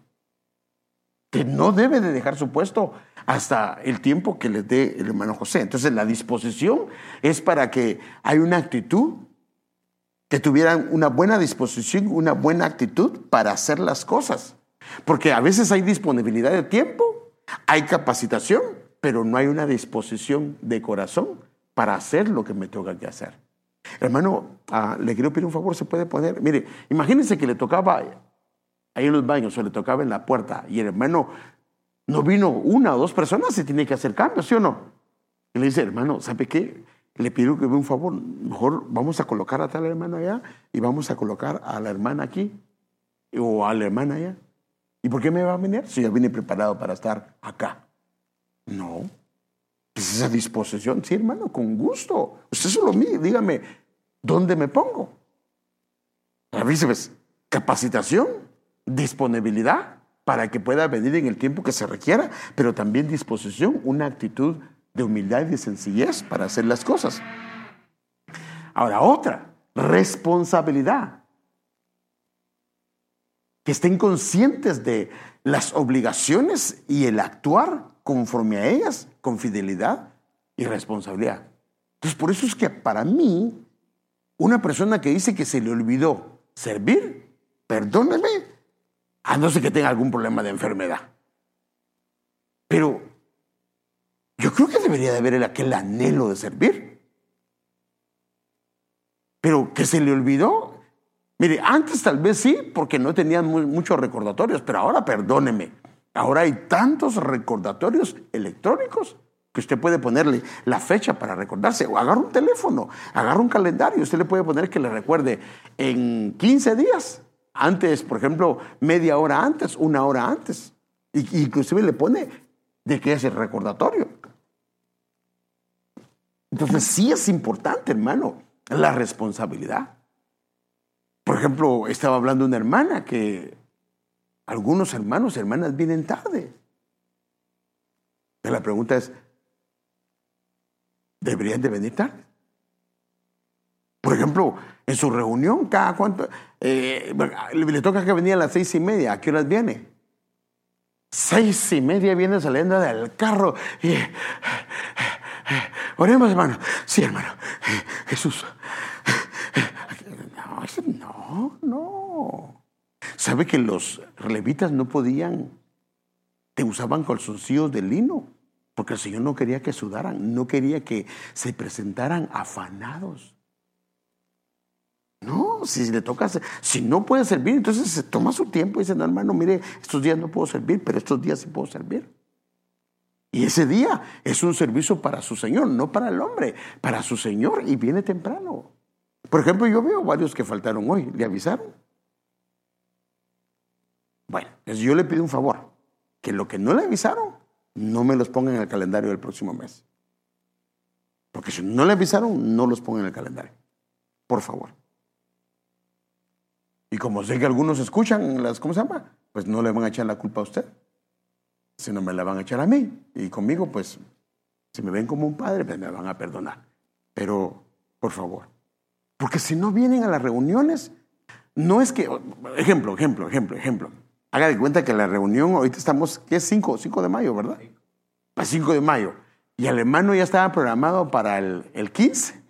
Que no debe de dejar su puesto hasta el tiempo que les dé el hermano José. Entonces la disposición es para que hay una actitud que tuvieran una buena disposición, una buena actitud para hacer las cosas. Porque a veces hay disponibilidad de tiempo, hay capacitación, pero no hay una disposición de corazón para hacer lo que me toca que hacer. Hermano, ah, le quiero pedir un favor, se puede poner. Mire, imagínense que le tocaba ahí en los baños o le tocaba en la puerta y el hermano no vino una o dos personas, se tiene que hacer cambios, ¿sí o no? Y le dice, hermano, ¿sabe qué? Le pido que me un favor, mejor vamos a colocar a tal hermano allá y vamos a colocar a la hermana aquí o a la hermana allá. ¿Y por qué me va a venir si ya vine preparado para estar acá? No. Es esa disposición. Sí, hermano, con gusto. Usted solo mí, dígame, ¿dónde me pongo? A veces, capacitación, disponibilidad para que pueda venir en el tiempo que se requiera, pero también disposición, una actitud de humildad y de sencillez para hacer las cosas. Ahora, otra, responsabilidad. Que estén conscientes de las obligaciones y el actuar conforme a ellas con fidelidad y responsabilidad. Entonces, por eso es que para mí, una persona que dice que se le olvidó servir, perdóneme, a no ser que tenga algún problema de enfermedad. Pero yo creo que debería de haber aquel anhelo de servir. Pero que se le olvidó. Mire, antes tal vez sí, porque no tenían muchos recordatorios, pero ahora perdóneme. Ahora hay tantos recordatorios electrónicos que usted puede ponerle la fecha para recordarse. O agarra un teléfono, agarra un calendario. Usted le puede poner que le recuerde en 15 días. Antes, por ejemplo, media hora antes, una hora antes. Y, inclusive le pone de qué es el recordatorio. Entonces sí es importante, hermano, la responsabilidad. Por ejemplo, estaba hablando una hermana que algunos hermanos hermanas vienen tarde. Y la pregunta es, ¿deberían de venir tarde? Por ejemplo, en su reunión, cada cuánto, eh, le toca que venía a las seis y media, ¿a qué horas viene? Seis y media viene saliendo del carro y... Oremos, hermano. Sí, hermano. Jesús. No, no, no. ¿Sabe que los levitas no podían, te usaban calzoncillos de lino? Porque el Señor no quería que sudaran, no quería que se presentaran afanados. No, si le toca, si no puede servir, entonces se toma su tiempo y dice, no, hermano, mire, estos días no puedo servir, pero estos días sí puedo servir. Y ese día es un servicio para su Señor, no para el hombre, para su Señor y viene temprano. Por ejemplo, yo veo varios que faltaron hoy, ¿le avisaron? Bueno, yo le pido un favor, que lo que no le avisaron, no me los pongan en el calendario del próximo mes. Porque si no le avisaron, no los pongan en el calendario. Por favor. Y como sé que algunos escuchan las, ¿cómo se llama? Pues no le van a echar la culpa a usted, sino me la van a echar a mí. Y conmigo, pues, si me ven como un padre, pues me van a perdonar. Pero, por favor, porque si no vienen a las reuniones, no es que, ejemplo, ejemplo, ejemplo, ejemplo. Haga de cuenta que la reunión, ahorita estamos, ¿qué es 5? 5 de mayo, ¿verdad? Para 5 de mayo. Y el hermano ya estaba programado para el, el 15.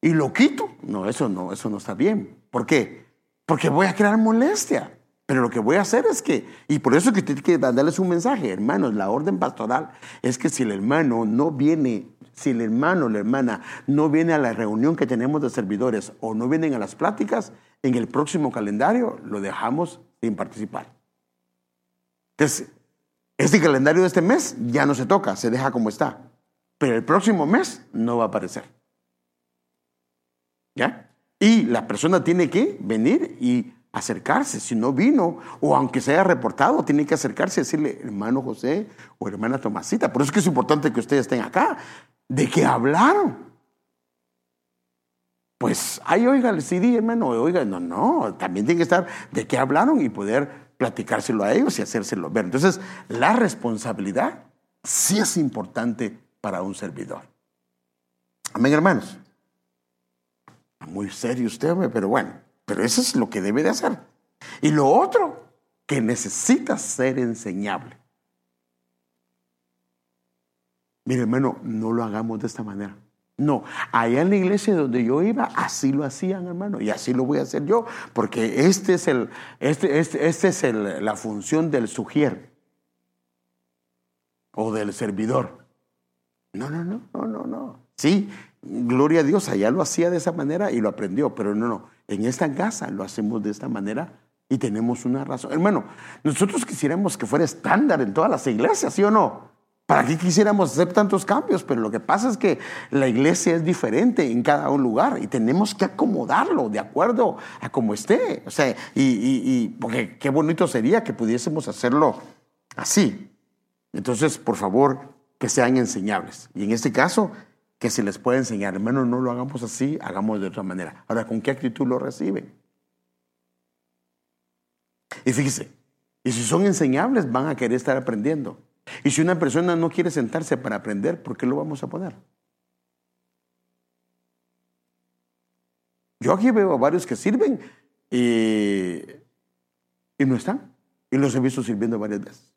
Y lo quito. No, eso no, eso no está bien. ¿Por qué? porque voy a crear molestia. Pero lo que voy a hacer es que, y por eso que tiene que darles un mensaje, hermanos, la orden pastoral es que si el hermano no viene, si el hermano o la hermana no viene a la reunión que tenemos de servidores o no vienen a las pláticas, en el próximo calendario lo dejamos sin participar. Entonces, este calendario de este mes ya no se toca, se deja como está. Pero el próximo mes no va a aparecer. ¿Ya? Y la persona tiene que venir y acercarse. Si no vino, o aunque se haya reportado, tiene que acercarse y decirle, hermano José o hermana Tomasita. Por eso es que es importante que ustedes estén acá. ¿De qué hablaron? Pues, ay, oiga, el CD, hermano, oiga, no, no, también tiene que estar de qué hablaron y poder platicárselo a ellos y hacérselo ver. Entonces, la responsabilidad sí es importante para un servidor. Amén, hermanos. Muy serio usted, pero bueno, pero eso es lo que debe de hacer. Y lo otro, que necesita ser enseñable. Mire, hermano, no lo hagamos de esta manera. No, allá en la iglesia donde yo iba, así lo hacían, hermano, y así lo voy a hacer yo, porque este es el, este, este, este es el, la función del sugier o del servidor. No, no, no, no, no, no. Sí, gloria a Dios, allá lo hacía de esa manera y lo aprendió, pero no, no, en esta casa lo hacemos de esta manera y tenemos una razón. Hermano, nosotros quisiéramos que fuera estándar en todas las iglesias, ¿sí o no? ¿Para qué quisiéramos hacer tantos cambios? Pero lo que pasa es que la iglesia es diferente en cada lugar y tenemos que acomodarlo de acuerdo a como esté. O sea, y porque qué bonito sería que pudiésemos hacerlo así. Entonces, por favor, que sean enseñables. Y en este caso, que se les puede enseñar. Hermano, no lo hagamos así, hagamos de otra manera. Ahora, ¿con qué actitud lo reciben? Y fíjese, y si son enseñables, van a querer estar aprendiendo. Y si una persona no quiere sentarse para aprender, ¿por qué lo vamos a poner? Yo aquí veo a varios que sirven y, y no están. Y los he visto sirviendo varias veces.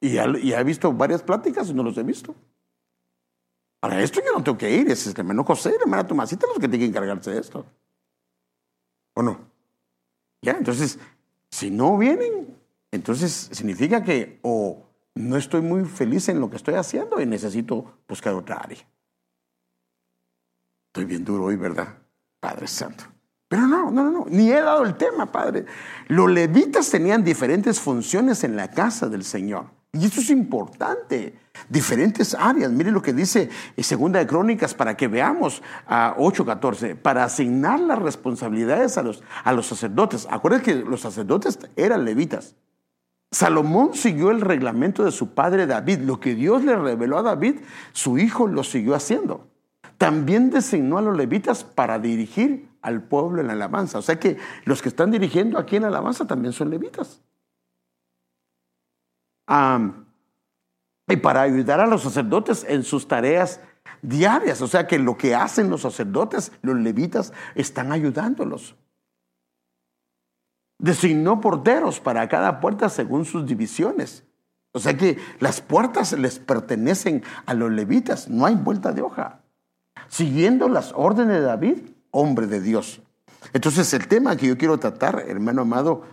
Y, y he visto varias pláticas y no los he visto. Para esto yo no tengo que ir, es el hermano José la hermana Tomasita los que tienen que encargarse de esto. ¿O no? Ya, entonces, si no vienen, entonces significa que o no estoy muy feliz en lo que estoy haciendo y necesito buscar otra área. Estoy bien duro hoy, ¿verdad? Padre Santo. Pero no, no, no, ni he dado el tema, Padre. Los levitas tenían diferentes funciones en la casa del Señor. Y esto es importante. Diferentes áreas. Mire lo que dice en Segunda de Crónicas para que veamos a 8.14. Para asignar las responsabilidades a los, a los sacerdotes. Acuérdense que los sacerdotes eran levitas. Salomón siguió el reglamento de su padre David. Lo que Dios le reveló a David, su hijo lo siguió haciendo. También designó a los levitas para dirigir al pueblo en la alabanza. O sea que los que están dirigiendo aquí en la alabanza también son levitas. Y para ayudar a los sacerdotes en sus tareas diarias. O sea que lo que hacen los sacerdotes, los levitas, están ayudándolos. Designó porteros para cada puerta según sus divisiones. O sea que las puertas les pertenecen a los levitas, no hay vuelta de hoja. Siguiendo las órdenes de David, hombre de Dios. Entonces el tema que yo quiero tratar, hermano amado,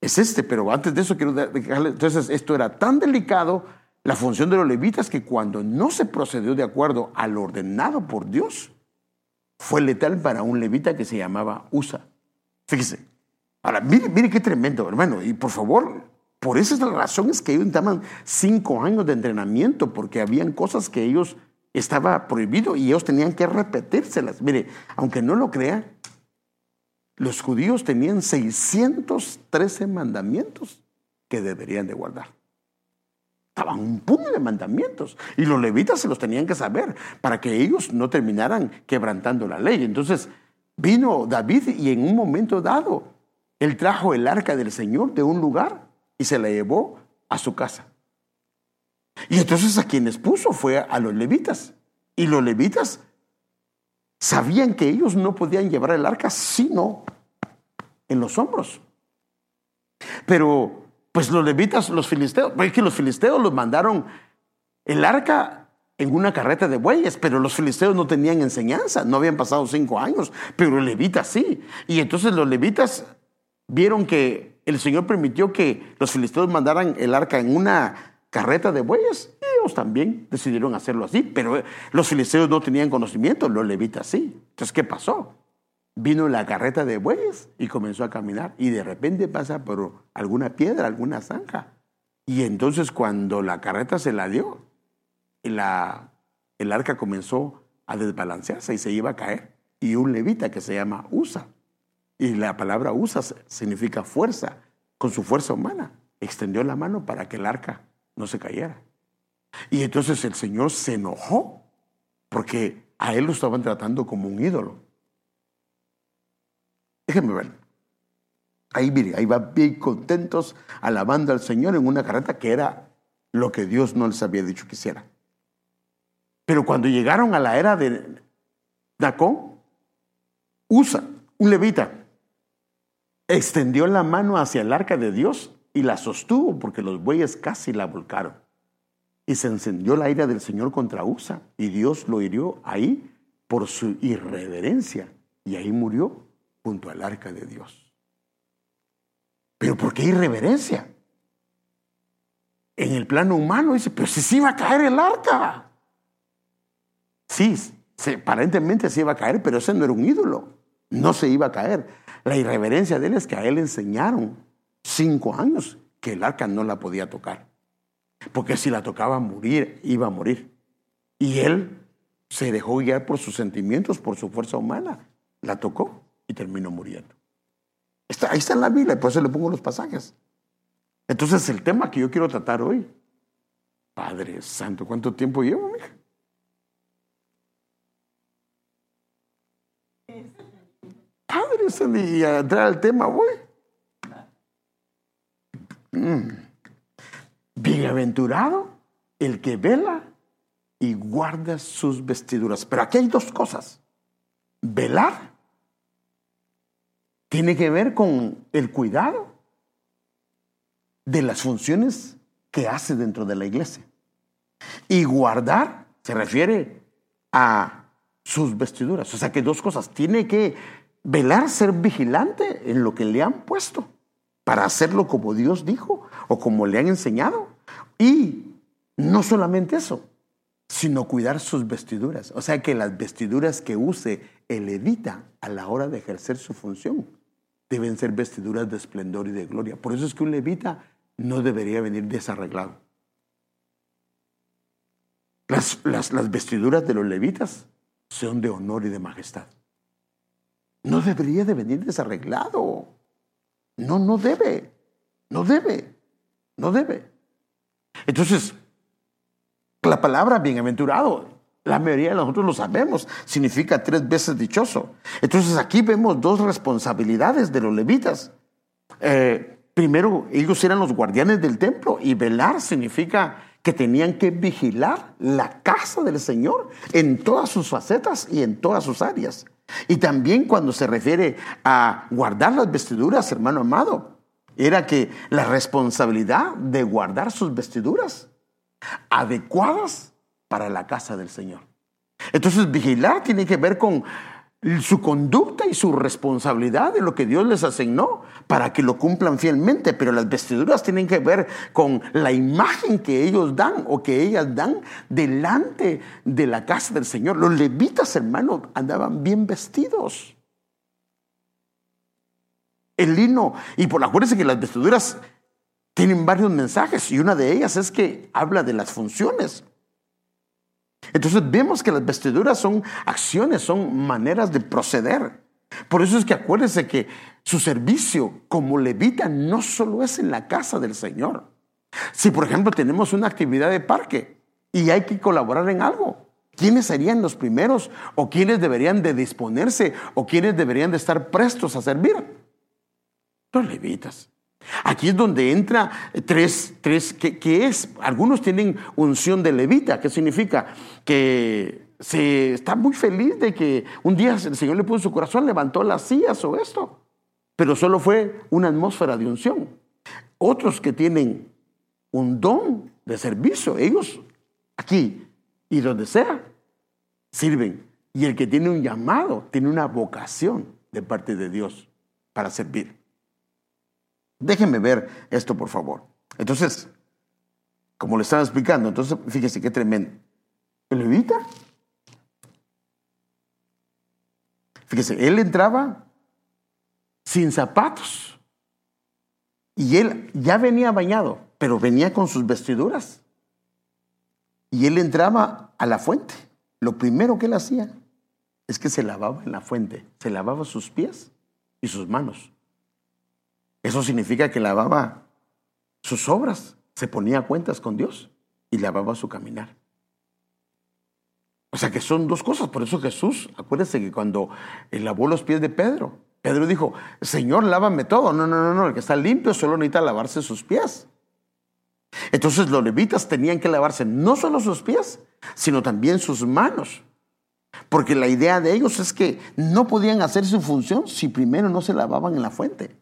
es este, pero antes de eso quiero dejarle, entonces esto era tan delicado, la función de los levitas, que cuando no se procedió de acuerdo al ordenado por Dios, fue letal para un levita que se llamaba Usa. Fíjese. Ahora, mire, mire qué tremendo, hermano, y por favor, por esas razones que ellos daban cinco años de entrenamiento, porque habían cosas que ellos estaba prohibido y ellos tenían que repetírselas. Mire, aunque no lo crean, los judíos tenían 613 mandamientos que deberían de guardar. Estaban un puño de mandamientos y los levitas se los tenían que saber para que ellos no terminaran quebrantando la ley. Entonces vino David y en un momento dado él trajo el arca del Señor de un lugar y se la llevó a su casa. Y entonces a quienes puso fue a los levitas. Y los levitas sabían que ellos no podían llevar el arca sino en los hombros. Pero pues los levitas, los filisteos, pues que los filisteos los mandaron el arca en una carreta de bueyes, pero los filisteos no tenían enseñanza, no habían pasado cinco años, pero los levitas sí. Y entonces los levitas vieron que el Señor permitió que los filisteos mandaran el arca en una carreta de bueyes. También decidieron hacerlo así, pero los filisteos no tenían conocimiento, los levitas sí. Entonces, ¿qué pasó? Vino la carreta de bueyes y comenzó a caminar y de repente pasa por alguna piedra, alguna zanja. Y entonces cuando la carreta se la dio, el arca comenzó a desbalancearse y se iba a caer. Y un levita que se llama Usa y la palabra usa significa fuerza, con su fuerza humana. Extendió la mano para que el arca no se cayera. Y entonces el Señor se enojó porque a él lo estaban tratando como un ídolo. Déjenme ver. Ahí mire, ahí va bien contentos alabando al Señor en una carreta que era lo que Dios no les había dicho que hiciera. Pero cuando llegaron a la era de Dacón, Usa, un levita, extendió la mano hacia el arca de Dios y la sostuvo porque los bueyes casi la volcaron. Y se encendió la ira del Señor contra Usa y Dios lo hirió ahí por su irreverencia y ahí murió junto al arca de Dios. Pero ¿por qué irreverencia? En el plano humano dice, pero si se iba a caer el arca. Sí, aparentemente se iba a caer, pero ese no era un ídolo. No se iba a caer. La irreverencia de él es que a él enseñaron cinco años que el arca no la podía tocar. Porque si la tocaba morir, iba a morir. Y él se dejó guiar por sus sentimientos, por su fuerza humana. La tocó y terminó muriendo. ahí está en la Biblia, y por eso le pongo los pasajes. Entonces, el tema que yo quiero tratar hoy, Padre Santo, ¿cuánto tiempo llevo, mija? Padre, y a entrar al tema voy. Mm. Bienaventurado el que vela y guarda sus vestiduras. Pero aquí hay dos cosas. Velar tiene que ver con el cuidado de las funciones que hace dentro de la iglesia. Y guardar se refiere a sus vestiduras. O sea que dos cosas. Tiene que velar, ser vigilante en lo que le han puesto para hacerlo como Dios dijo o como le han enseñado. Y no solamente eso, sino cuidar sus vestiduras. O sea que las vestiduras que use el levita a la hora de ejercer su función deben ser vestiduras de esplendor y de gloria. Por eso es que un levita no debería venir desarreglado. Las, las vestiduras de los levitas son de honor y de majestad. No debería de venir desarreglado. No, no debe. No debe. No debe. Entonces, la palabra bienaventurado La mayoría de nosotros lo sabemos, significa tres veces dichoso. Entonces aquí vemos dos responsabilidades de los levitas. Eh, primero, ellos eran los guardianes del templo y velar significa que tenían que vigilar la casa del Señor en todas sus facetas y en todas sus áreas. Y también cuando se refiere a guardar las vestiduras, hermano amado, era que la responsabilidad de guardar sus vestiduras adecuadas para la casa del Señor. Entonces, vigilar tiene que ver con su conducta y su responsabilidad de lo que Dios les asignó para que lo cumplan fielmente, pero las vestiduras tienen que ver con la imagen que ellos dan o que ellas dan delante de la casa del Señor. Los levitas, hermanos, andaban bien vestidos. El lino, y por acuérdense que las vestiduras tienen varios mensajes y una de ellas es que habla de las funciones. Entonces vemos que las vestiduras son acciones, son maneras de proceder. Por eso es que acuérdese que su servicio como levita no solo es en la casa del Señor. Si por ejemplo tenemos una actividad de parque y hay que colaborar en algo, ¿quiénes serían los primeros o quiénes deberían de disponerse o quiénes deberían de estar prestos a servir? Los levitas. Aquí es donde entra tres, tres que, es, algunos tienen unción de levita, ¿qué significa? Que se está muy feliz de que un día el Señor le puso su corazón, levantó las sillas o esto, pero solo fue una atmósfera de unción. Otros que tienen un don de servicio, ellos aquí y donde sea, sirven. Y el que tiene un llamado, tiene una vocación de parte de Dios para servir. Déjenme ver esto, por favor. Entonces, como le estaba explicando, entonces fíjese qué tremendo. El levita, fíjese, él entraba sin zapatos y él ya venía bañado, pero venía con sus vestiduras. Y él entraba a la fuente. Lo primero que él hacía es que se lavaba en la fuente, se lavaba sus pies y sus manos. Eso significa que lavaba sus obras, se ponía cuentas con Dios y lavaba su caminar. O sea que son dos cosas. Por eso Jesús, acuérdense que cuando lavó los pies de Pedro, Pedro dijo, Señor, lávame todo. No, no, no, no, el que está limpio solo necesita lavarse sus pies. Entonces los levitas tenían que lavarse no solo sus pies, sino también sus manos. Porque la idea de ellos es que no podían hacer su función si primero no se lavaban en la fuente.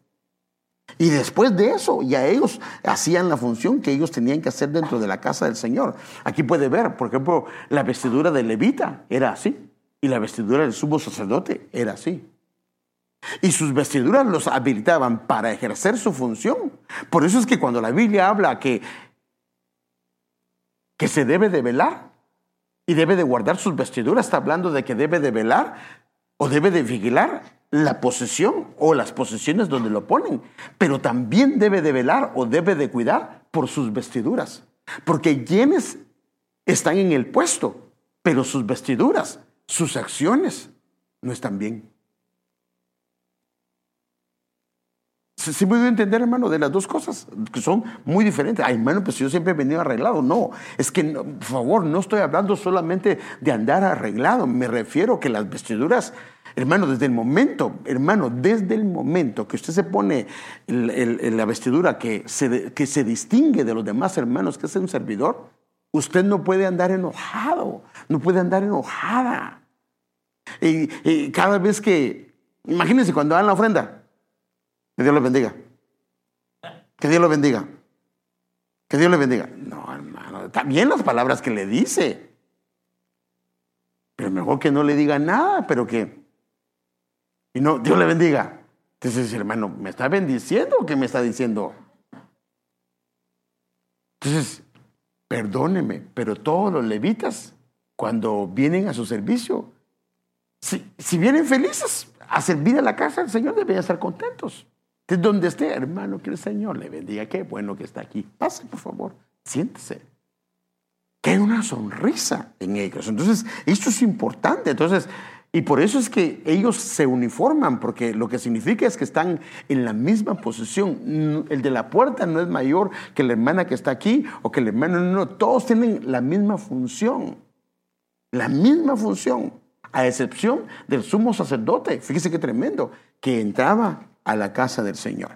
Y después de eso, ya ellos hacían la función que ellos tenían que hacer dentro de la casa del Señor. Aquí puede ver, por ejemplo, la vestidura del levita era así. Y la vestidura del sumo sacerdote era así. Y sus vestiduras los habilitaban para ejercer su función. Por eso es que cuando la Biblia habla que, que se debe de velar y debe de guardar sus vestiduras, está hablando de que debe de velar o debe de vigilar la posesión o las posesiones donde lo ponen, pero también debe de velar o debe de cuidar por sus vestiduras, porque quienes están en el puesto, pero sus vestiduras, sus acciones no están bien. ¿Sí, sí puedo entender, hermano, de las dos cosas que son muy diferentes? Ay, hermano, pues yo siempre he venido arreglado. No, es que, por favor, no estoy hablando solamente de andar arreglado. Me refiero que las vestiduras Hermano, desde el momento, hermano, desde el momento que usted se pone la vestidura que se, que se distingue de los demás hermanos, que es un servidor, usted no puede andar enojado, no puede andar enojada. Y, cada vez que, imagínense cuando dan la ofrenda, que Dios le bendiga. Que Dios lo bendiga. Que Dios le bendiga. No, hermano, también las palabras que le dice. Pero mejor que no le diga nada, pero que y no, Dios le bendiga. Entonces, hermano, ¿me está bendiciendo o qué me está diciendo? Entonces, perdóneme, pero todos los levitas, cuando vienen a su servicio, si, si vienen felices a servir a la casa del Señor, deben estar contentos. Entonces, donde esté, hermano, que el Señor le bendiga. Qué bueno que está aquí. Pase, por favor, siéntese. Que hay una sonrisa en ellos. Entonces, esto es importante. Entonces, y por eso es que ellos se uniforman, porque lo que significa es que están en la misma posición. El de la puerta no es mayor que la hermana que está aquí o que el hermano, no, no, todos tienen la misma función. La misma función, a excepción del sumo sacerdote. Fíjese qué tremendo, que entraba a la casa del Señor.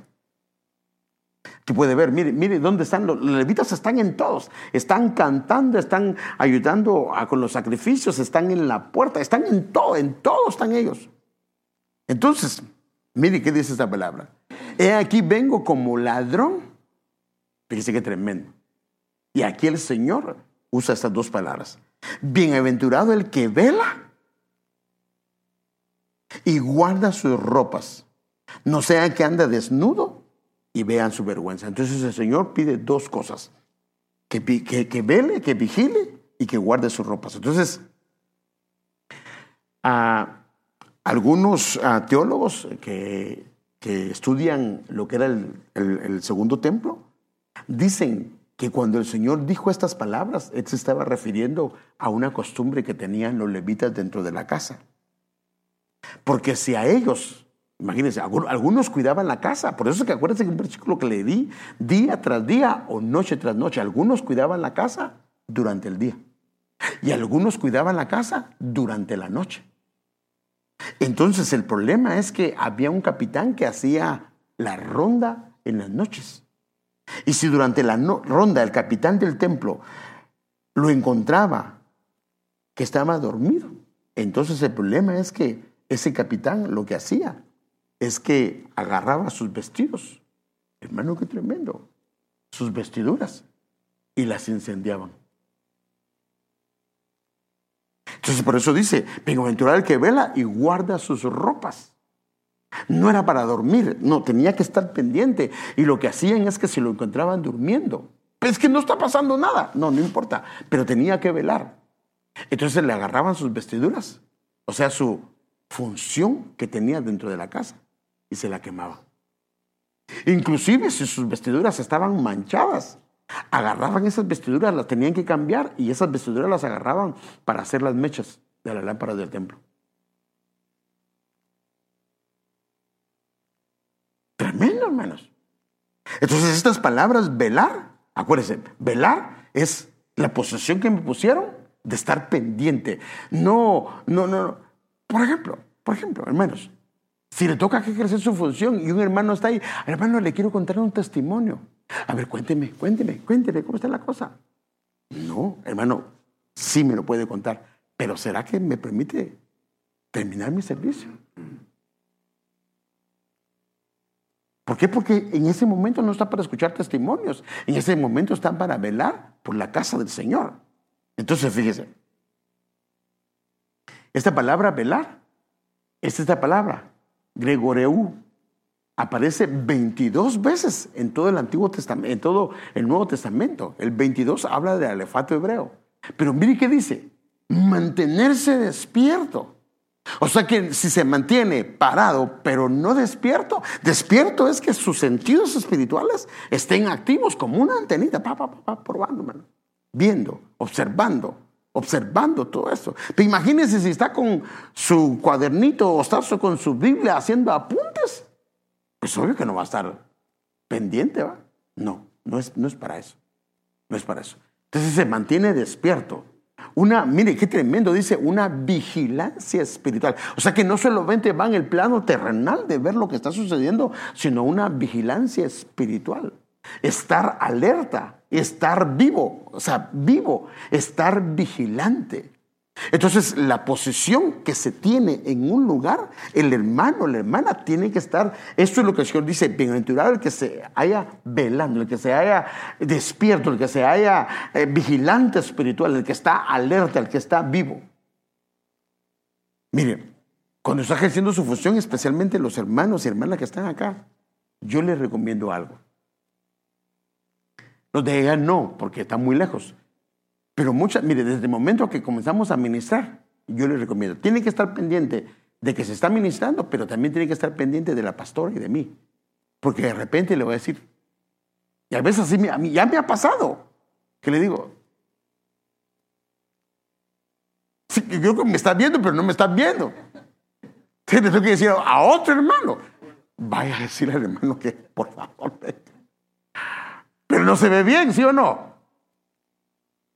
Tú puede ver, mire, mire dónde están los, levitas, están en todos, están cantando, están ayudando con los sacrificios, están en la puerta, están en todo, en todo están ellos. Entonces, mire qué dice esta palabra. He aquí vengo como ladrón. Fíjese qué tremendo. Y aquí el Señor usa estas dos palabras. Bienaventurado el que vela y guarda sus ropas. No sea que anda desnudo y vean su vergüenza. Entonces el Señor pide dos cosas. Que, que, vele, que vigile y que guarde sus ropas. Entonces, algunos teólogos que, estudian lo que era el segundo templo, dicen que cuando el Señor dijo estas palabras, Él se estaba refiriendo a una costumbre que tenían los levitas dentro de la casa. Porque si a ellos, imagínense, algunos cuidaban la casa, por eso es que acuérdense que un versículo que le di, día tras día o noche tras noche, algunos cuidaban la casa durante el día y algunos cuidaban la casa durante la noche. Entonces el problema es que había un capitán que hacía la ronda en las noches. Y si durante la ronda el capitán del templo lo encontraba que estaba dormido, entonces el problema es que ese capitán lo que hacía es que agarraba sus vestidos, hermano, qué tremendo, sus vestiduras, y las incendiaban. Entonces por eso dice, bienaventurado el que vela y guarda sus ropas. No era para dormir, no, tenía que estar pendiente. Y lo que hacían es que se lo encontraban durmiendo. Pues es que no está pasando nada. No, no importa, pero tenía que velar. Entonces le agarraban sus vestiduras, o sea, su función que tenía dentro de la casa, y se la quemaban. Inclusive si sus vestiduras estaban manchadas, agarraban esas vestiduras, las tenían que cambiar y esas vestiduras las agarraban para hacer las mechas de las lámparas del templo. Tremendo, hermanos. Entonces, estas palabras, velar, acuérdense, velar es la posesión que me pusieron de estar pendiente. No, no, no. Por ejemplo, por ejemplo, hermanos, si le toca que ejercer su función y un hermano está ahí, hermano, le quiero contar un testimonio. A ver, cuénteme, cuénteme, cuénteme, ¿cómo está la cosa? No, hermano, sí me lo puede contar, pero ¿será que me permite terminar mi servicio? ¿Por qué? Porque en ese momento no está para escuchar testimonios, en ese momento está para velar por la casa del Señor. Entonces, fíjese, esta palabra velar es esta palabra, Gregoreu, aparece 22 veces en todo el Antiguo Testamento, en todo el Nuevo Testamento. El 22 habla del alefato hebreo. Pero mire qué dice, mantenerse despierto. O sea que si se mantiene parado pero no despierto, despierto es que sus sentidos espirituales estén activos como una antenita, pa, pa, pa, probando, viendo, observando, observando todo eso. Pero imagínense si está con su cuadernito o está con su Biblia haciendo apuntes, pues obvio que no va a estar pendiente, ¿va? No, no es, no es para eso. No es para eso. Entonces se mantiene despierto. Una, mire, qué tremendo, dice, una vigilancia espiritual. O sea que no solamente va en el plano terrenal de ver lo que está sucediendo, sino una vigilancia espiritual. Estar alerta, estar vivo, o sea, vivo, estar vigilante. Entonces, la posición que se tiene en un lugar, el hermano, la hermana tiene que estar, esto es lo que el Señor dice, bienaventurado el que se haya velando, el que se haya despierto, el que se haya eh, vigilante espiritual, el que está alerta, el que está vivo. Miren, cuando está ejerciendo su función, especialmente los hermanos y hermanas que están acá, yo les recomiendo algo. Los de ella no, porque están muy lejos. Pero muchas, mire, desde el momento que comenzamos a ministrar, yo les recomiendo, tiene que estar pendiente de que se está ministrando, pero también tiene que estar pendiente de la pastora y de mí. Porque de repente le voy a decir, y a veces así, a mí ya me ha pasado, que le digo, sí, yo creo que me está viendo, pero no me está viendo. Entonces tengo que decir a otro hermano, vaya a decirle al hermano que, por favor, pero no se ve bien, ¿sí o no?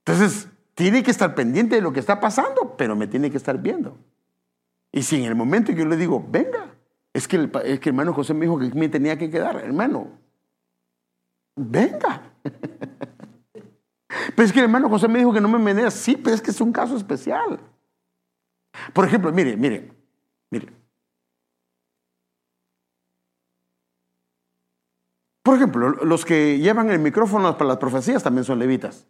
Entonces, tiene que estar pendiente de lo que está pasando, pero me tiene que estar viendo. Y si en el momento yo le digo, venga, es que el, es que hermano José me dijo que me tenía que quedar, hermano, venga. [laughs] pero es que el hermano José me dijo que no me menea, sí, pero es que es un caso especial. Por ejemplo, mire, mire, mire. Por ejemplo, los que llevan el micrófono para las profecías también son levitas.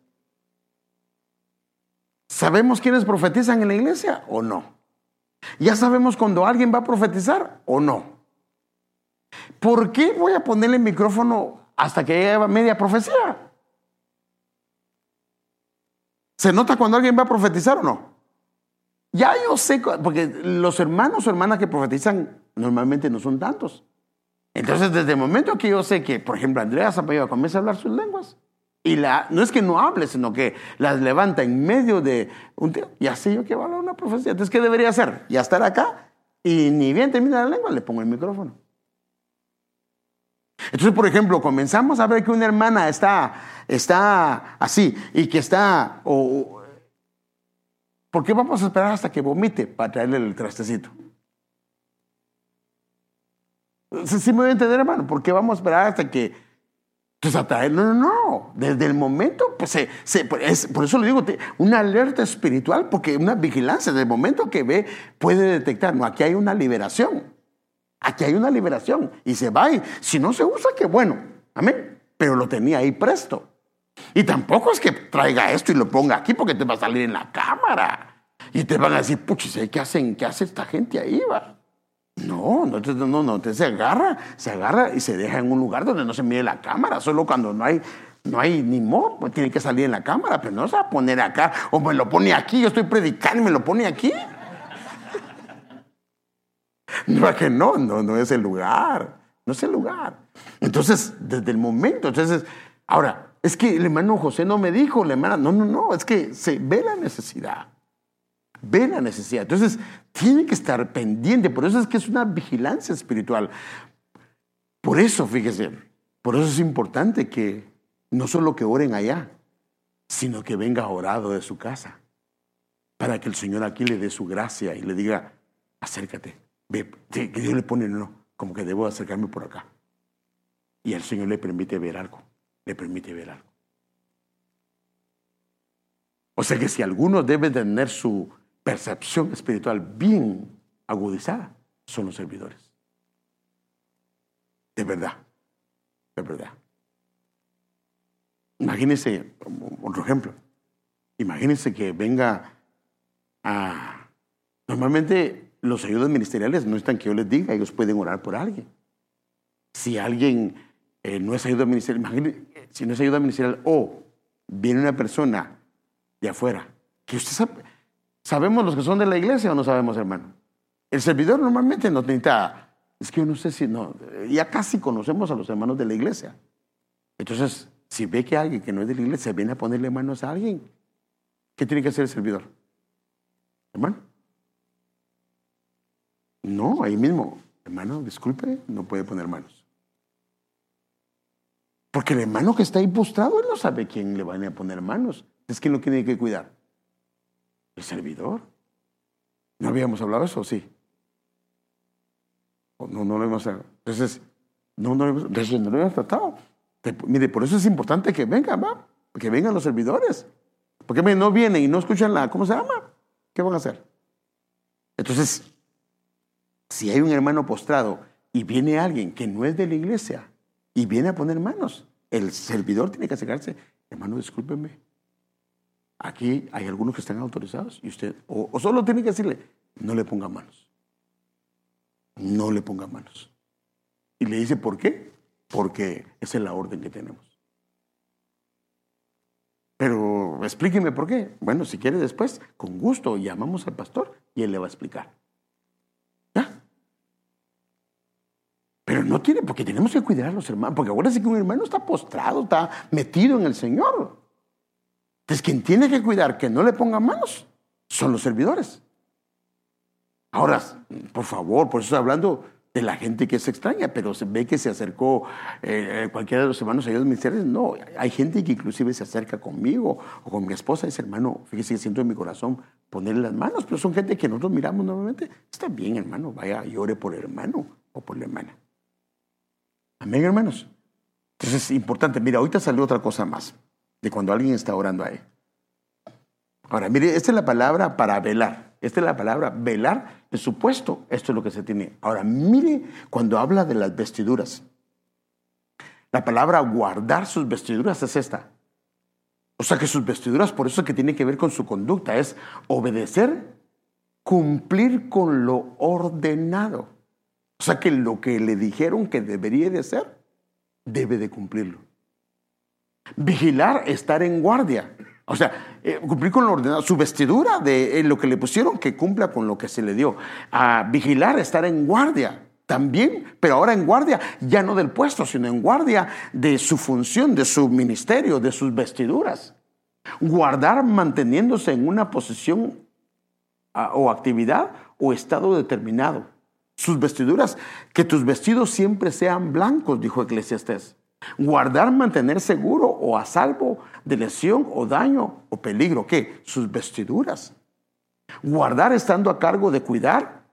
¿Sabemos quiénes profetizan en la iglesia o no? ¿Ya sabemos cuando alguien va a profetizar o no? ¿Por qué voy a ponerle el micrófono hasta que llegue media profecía? ¿Se nota cuando alguien va a profetizar o no? Ya yo sé, porque los hermanos o hermanas que profetizan normalmente no son tantos. Entonces, desde el momento que yo sé que, por ejemplo, Andrea Zapallo comienza a hablar sus lenguas, y la, no es que no hable, sino que las levanta en medio de un tío, ya sé yo que va a hablar una profecía. Entonces, ¿qué debería hacer? Ya estar acá y ni bien termina la lengua, le pongo el micrófono. Entonces, por ejemplo, comenzamos a ver que una hermana está, está así y que está... O, ¿Por qué vamos a esperar hasta que vomite para traerle el trastecito? Sí, me voy a entender, hermano. ¿Por qué vamos a esperar hasta que... Entonces, a traer... No, no, no. Desde el momento, pues, se, por eso le digo, una alerta espiritual, porque una vigilancia, desde el momento que ve, puede detectar, no, aquí hay una liberación. Aquí hay una liberación. Y se va y si no se usa, qué bueno. Amén. Pero lo tenía ahí presto. Y tampoco es que traiga esto y lo ponga aquí porque te va a salir en la cámara. Y te van a decir, puchis, ¿qué hacen? ¿Qué hace esta gente ahí? Va? No, no, no, no, se agarra, se agarra y se deja en un lugar donde no se mide la cámara, solo cuando no hay, no hay ni modo, pues tiene que salir en la cámara, pero no se va a poner acá, o me lo pone aquí, yo estoy predicando y me lo pone aquí. [laughs] No, es que no, no, no es el lugar, no es el lugar. Entonces, desde el momento, entonces, ahora, es que el hermano José no me dijo, la hermana, no, no, no, es que se ve la necesidad ve la necesidad. Entonces, tiene que estar pendiente. Por eso es que es una vigilancia espiritual. Por eso, fíjese, por eso es importante que no solo que oren allá, sino que venga orado de su casa. Para que el Señor aquí le dé su gracia y le diga, acércate. Ve, que Dios le pone, no, como que debo acercarme por acá. Y el Señor le permite ver algo, le permite ver algo. O sea que si alguno debe tener su percepción espiritual bien agudizada son los servidores. De verdad, de verdad. Imagínense, otro ejemplo, imagínense que venga a... Normalmente los ayudas ministeriales no están que yo les diga, ellos pueden orar por alguien. Si alguien eh, no es ayuda ministerial, imagínense, si no es ayuda ministerial o viene una persona de afuera, que usted sabe, ¿Sabemos los que son de la iglesia o no sabemos, hermano? El servidor normalmente no necesita, es que yo no sé si, no, ya casi conocemos a los hermanos de la iglesia. Entonces, si ve que alguien que no es de la iglesia viene a ponerle manos a alguien, ¿qué tiene que hacer el servidor? Hermano. No, ahí mismo, hermano, disculpe, no puede poner manos. Porque el hermano que está ahí postrado, él no sabe quién le va a poner manos. Es quien lo tiene que cuidar. El servidor. ¿No habíamos hablado eso? Sí. No, no lo hemos Entonces, no, no, no lo hemos tratado. Mire, por eso es importante que vengan, va, que vengan los servidores. Porque no vienen y no escuchan la, ¿cómo se llama? ¿Qué van a hacer? Entonces, si hay un hermano postrado y viene alguien que no es de la iglesia y viene a poner manos, el servidor tiene que acercarse, hermano, discúlpeme, Aquí hay algunos que están autorizados y usted, o, solo tiene que decirle, no le ponga manos. No le ponga manos. Y le dice, ¿por qué? Porque esa es la orden que tenemos. Pero explíqueme por qué. Bueno, si quiere después, con gusto, llamamos al pastor y él le va a explicar. ¿Ya? Pero no tiene, porque tenemos que cuidar a los hermanos, porque ahora sí que un hermano está postrado, está metido en el Señor. Entonces, quien tiene que cuidar que no le pongan manos son los servidores. Ahora, por favor, por eso estoy hablando de la gente que es extraña, pero se ve que se acercó eh, cualquiera de los hermanos a los ministerios. No, hay gente que inclusive se acerca conmigo o con mi esposa y dice, hermano, fíjese que siento en mi corazón ponerle las manos, pero son gente que nosotros miramos nuevamente. Está bien, hermano, vaya, llore por el hermano o por la hermana. Amén, hermanos. Entonces es importante. Mira, ahorita salió otra cosa más cuando alguien está orando ahí. Ahora, mire, esta es la palabra para velar. Esta es la palabra velar de su puesto. Esto es lo que se tiene. Ahora, mire cuando habla de las vestiduras. La palabra guardar sus vestiduras es esta. O sea que sus vestiduras, por eso es que tiene que ver con su conducta, es obedecer, cumplir con lo ordenado. O sea que lo que le dijeron que debería de hacer, debe de cumplirlo. Vigilar, estar en guardia. O sea, eh, cumplir con lo ordenado. Su vestidura de lo que le pusieron, que cumpla con lo que se le dio. A vigilar, estar en guardia. También, pero ahora en guardia, ya no del puesto, sino en guardia de su función, de su ministerio, de sus vestiduras. Guardar manteniéndose en una posición ah, o actividad o estado determinado. Sus vestiduras, que tus vestidos siempre sean blancos, dijo Eclesiastés. Guardar, mantener seguro o a salvo de lesión o daño o peligro. ¿Qué? Sus vestiduras. Guardar estando a cargo de cuidar,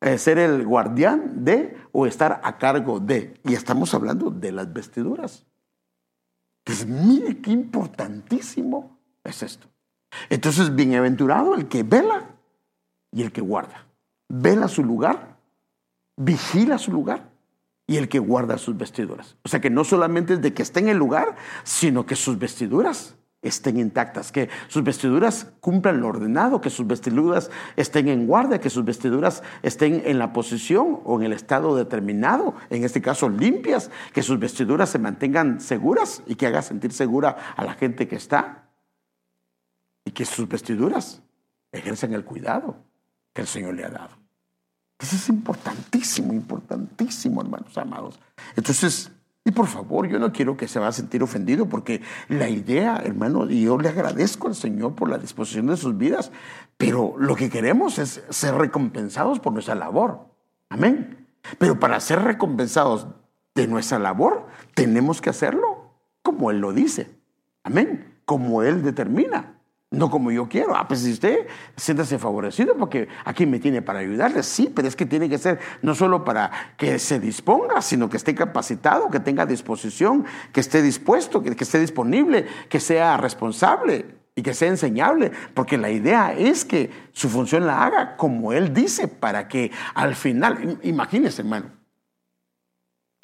eh, ser el guardián de o estar a cargo de. Y estamos hablando de las vestiduras. Entonces, mire qué importantísimo es esto. Entonces, bienaventurado el que vela y el que guarda. Vela su lugar, vigila su lugar y el que guarda sus vestiduras. O sea que no solamente es de que esté en el lugar, sino que sus vestiduras estén intactas, que sus vestiduras cumplan lo ordenado, que sus vestiduras estén en guardia, que sus vestiduras estén en la posición o en el estado determinado, en este caso limpias, que sus vestiduras se mantengan seguras y que haga sentir segura a la gente que está, y que sus vestiduras ejerzan el cuidado que el Señor le ha dado. Eso es importantísimo, importantísimo, hermanos amados. Entonces, y por favor, yo no quiero que se va a sentir ofendido porque la idea, hermano, y yo le agradezco al Señor por la disposición de sus vidas, pero lo que queremos es ser recompensados por nuestra labor. Amén. Pero para ser recompensados de nuestra labor, tenemos que hacerlo como Él lo dice. Amén. Como Él determina. No como yo quiero. Ah, pues si usted siéntase favorecido porque aquí me tiene para ayudarle. Sí, pero es que tiene que ser no solo para que se disponga, sino que esté capacitado, que tenga disposición, que esté dispuesto, que, que esté disponible, que sea responsable y que sea enseñable. Porque la idea es que su función la haga como él dice, para que al final, imagínese hermano,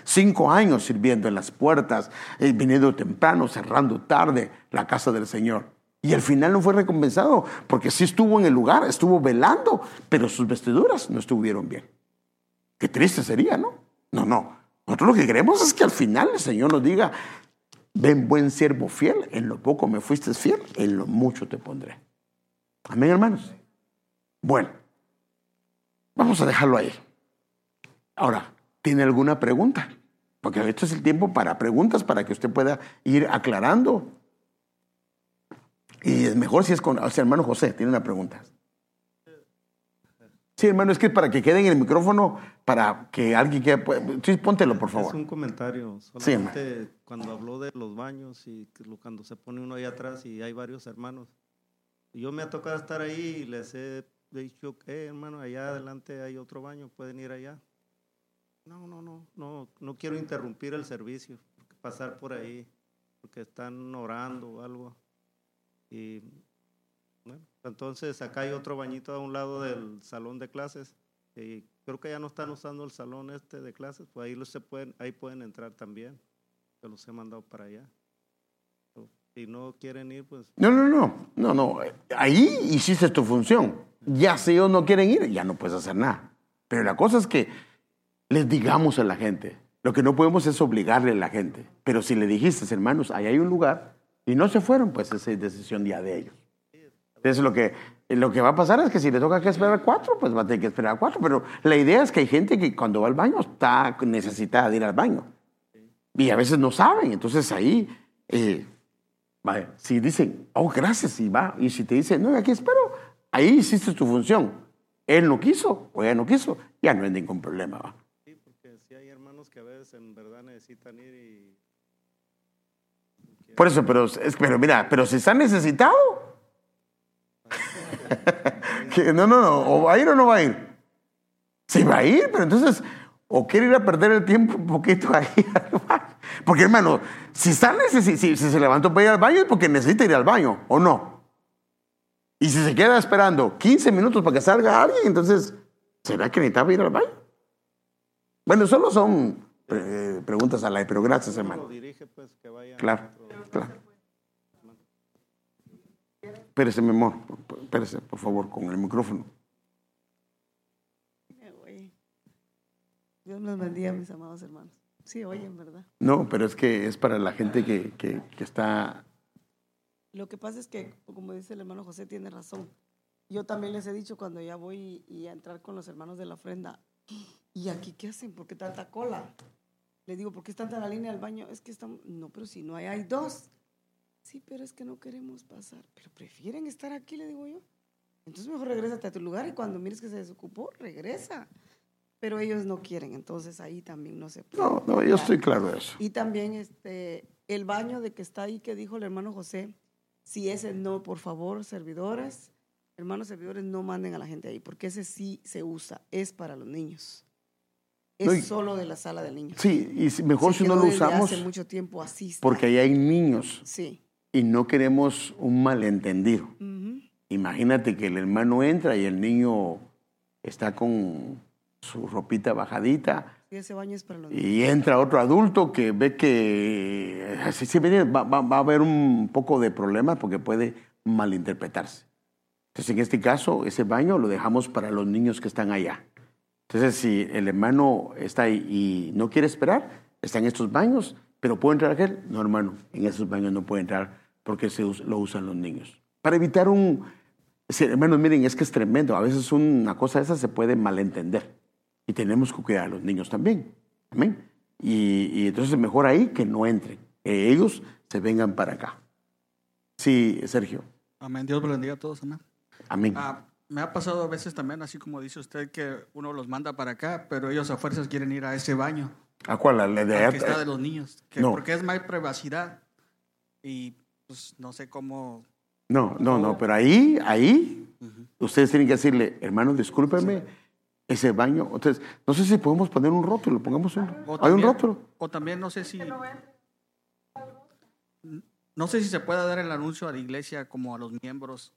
cinco años sirviendo en las puertas, eh, viniendo temprano, cerrando tarde la casa del Señor. Y al final no fue recompensado, porque sí estuvo en el lugar, estuvo velando, pero sus vestiduras no estuvieron bien. Qué triste sería, ¿no? No, no. Nosotros lo que queremos es que al final el Señor nos diga, ven buen siervo fiel, en lo poco me fuiste fiel, en lo mucho te pondré. Amén, hermanos. Bueno, vamos a dejarlo ahí. Ahora, ¿tiene alguna pregunta? Porque esto es el tiempo para preguntas, para que usted pueda ir aclarando y es mejor si es con... O sea, hermano José, tiene una pregunta. Sí, hermano, es que para que quede en el micrófono, para que alguien quiera... Sí, póntelo, por favor. Es un comentario. Solamente cuando habló de los baños y cuando se pone uno ahí atrás y hay varios hermanos. Yo me ha tocado estar ahí y les he dicho, eh, hermano, allá adelante hay otro baño, pueden ir allá. No, no, no, no, no quiero interrumpir el servicio, pasar por ahí, porque están orando o algo. Y bueno, entonces acá hay otro bañito a un lado del salón de clases. Y creo que ya no están usando el salón este de clases, pues ahí, los se pueden, ahí pueden entrar también. Se los he mandado para allá. Si no quieren ir, pues... No, no, no, no, no. Ahí hiciste tu función. Ya si ellos no quieren ir, ya no puedes hacer nada. Pero la cosa es que les digamos a la gente. Lo que no podemos es obligarle a la gente. Pero si le dijiste, hermanos, ahí hay un lugar, y no se fueron, pues esa es decisión ya de ellos. Entonces lo que, lo que va a pasar es que si le toca que esperar cuatro, pues va a tener que esperar cuatro. Pero la idea es que hay gente que cuando va al baño está necesitada de ir al baño. Y a veces no saben. Entonces ahí, eh, si dicen, oh, gracias, y va. Y si te dicen, no, aquí espero, ahí hiciste tu función. Él no quiso o ella no quiso, ya no hay ningún problema. ¿va? que a veces en verdad necesitan ir y... Por eso, pero, es, pero mira, pero si está necesitado. [laughs] No, no, no, o va a ir o no va a ir. Sí va a ir, pero entonces, o quiere ir a perder el tiempo un poquito ahí [laughs] al baño. Porque hermano, si, está necesi- si, si se levantó para ir al baño es porque necesita ir al baño, ¿o no? Y si se queda esperando 15 minutos para que salga alguien, entonces, ¿será que necesitaba ir al baño? Bueno, solo son eh, preguntas al aire, pero gracias, hermano. dirige, pues, que vaya... Claro, claro. Espérese, mi amor, espérese, por favor, con el micrófono. Me. Dios los bendiga, mis amados hermanos. Sí, oyen, ¿verdad? No, pero es que es para la gente que, que- que está... Lo que pasa es que, como dice el hermano José, tiene razón. Yo también les he dicho cuando ya voy y a entrar con los hermanos de la ofrenda, ¿y aquí qué hacen? ¿Por qué tanta cola? Le digo, ¿por qué están en la línea del baño? Es que están, no, pero si no hay, hay dos. Sí, pero es que no queremos pasar. Pero prefieren estar aquí, le digo yo. Entonces mejor regrésate a tu lugar y cuando mires que se desocupó, regresa. Pero ellos no quieren, entonces ahí también no se puede. No, no, yo estoy claro de eso. Y también este, el baño de que está ahí que dijo el hermano José, si ese no, por favor, servidores, hermanos servidores, no manden a la gente ahí, porque ese sí se usa, es para los niños. Es No, y- solo de la sala del niño. Sí, y si- mejor si no lo usamos, Hace mucho tiempo así. está. porque ahí hay niños Sí. y no queremos un malentendido. Imagínate que el hermano entra y el niño está con su ropita bajadita Sí, ese baño es para los niños. y entra otro adulto que ve que así se ve, va, va- va a haber un poco de problema porque puede malinterpretarse. Entonces, en este caso, ese baño lo dejamos para los niños que están allá. Entonces, si el hermano está ahí y no quiere esperar, está en estos baños, pero ¿puede entrar aquel? No, hermano, en esos baños no puede entrar porque se lo usan los niños. Para evitar un... Hermanos, miren, es que es tremendo. A veces una cosa esa se puede malentender. Y tenemos que cuidar a los niños también. Amén. Y, y entonces es mejor ahí que no entren. Que ellos se vengan para acá. Sí, Sergio. Amén. Dios bendiga a todos, amén. Amén. Ah, me ha pasado a veces también, así como dice usted, que uno los manda para acá, pero ellos a fuerzas quieren ir a ese baño, ¿A cuál? ¿La de allá? que está de los niños, que No. porque es más privacidad. Y pues no sé cómo. No, no, no, pero ahí, ahí, ustedes tienen que decirle, hermano, discúlpeme, ese baño. Entonces, no sé si podemos poner un rótulo, pongamos un. o Hay un rótulo. O también no sé si. No sé si se puede dar el anuncio a la iglesia como a los miembros.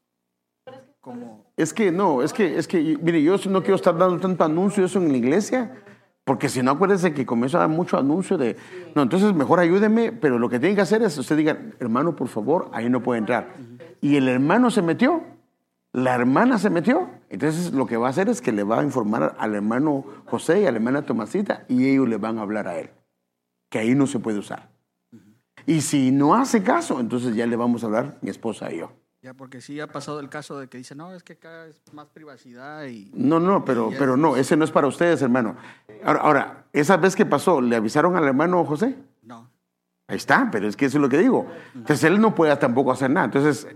Es que no, es que, es que, mire, yo no quiero estar dando tanto anuncio eso en la iglesia, porque si no, acuérdense que comienzo a dar mucho anuncio de, no, entonces mejor ayúdeme, pero lo que tienen que hacer es, usted diga, hermano, por favor, ahí no puede entrar. Y el hermano se metió, la hermana se metió, entonces lo que va a hacer es que le va a informar al hermano José y a la hermana Tomasita, y ellos le van a hablar a él, que ahí no se puede usar. Y si no hace caso, entonces ya le vamos a hablar mi esposa y yo. Ya, porque sí ha pasado el caso de que dice, no, es que acá es más privacidad y. No, no, pero, pero no, ese no es para ustedes, hermano. Ahora, ahora, esa vez que pasó, ¿le avisaron al hermano José? No. Ahí está, pero es que eso es lo que digo. Entonces él no puede tampoco hacer nada. Entonces,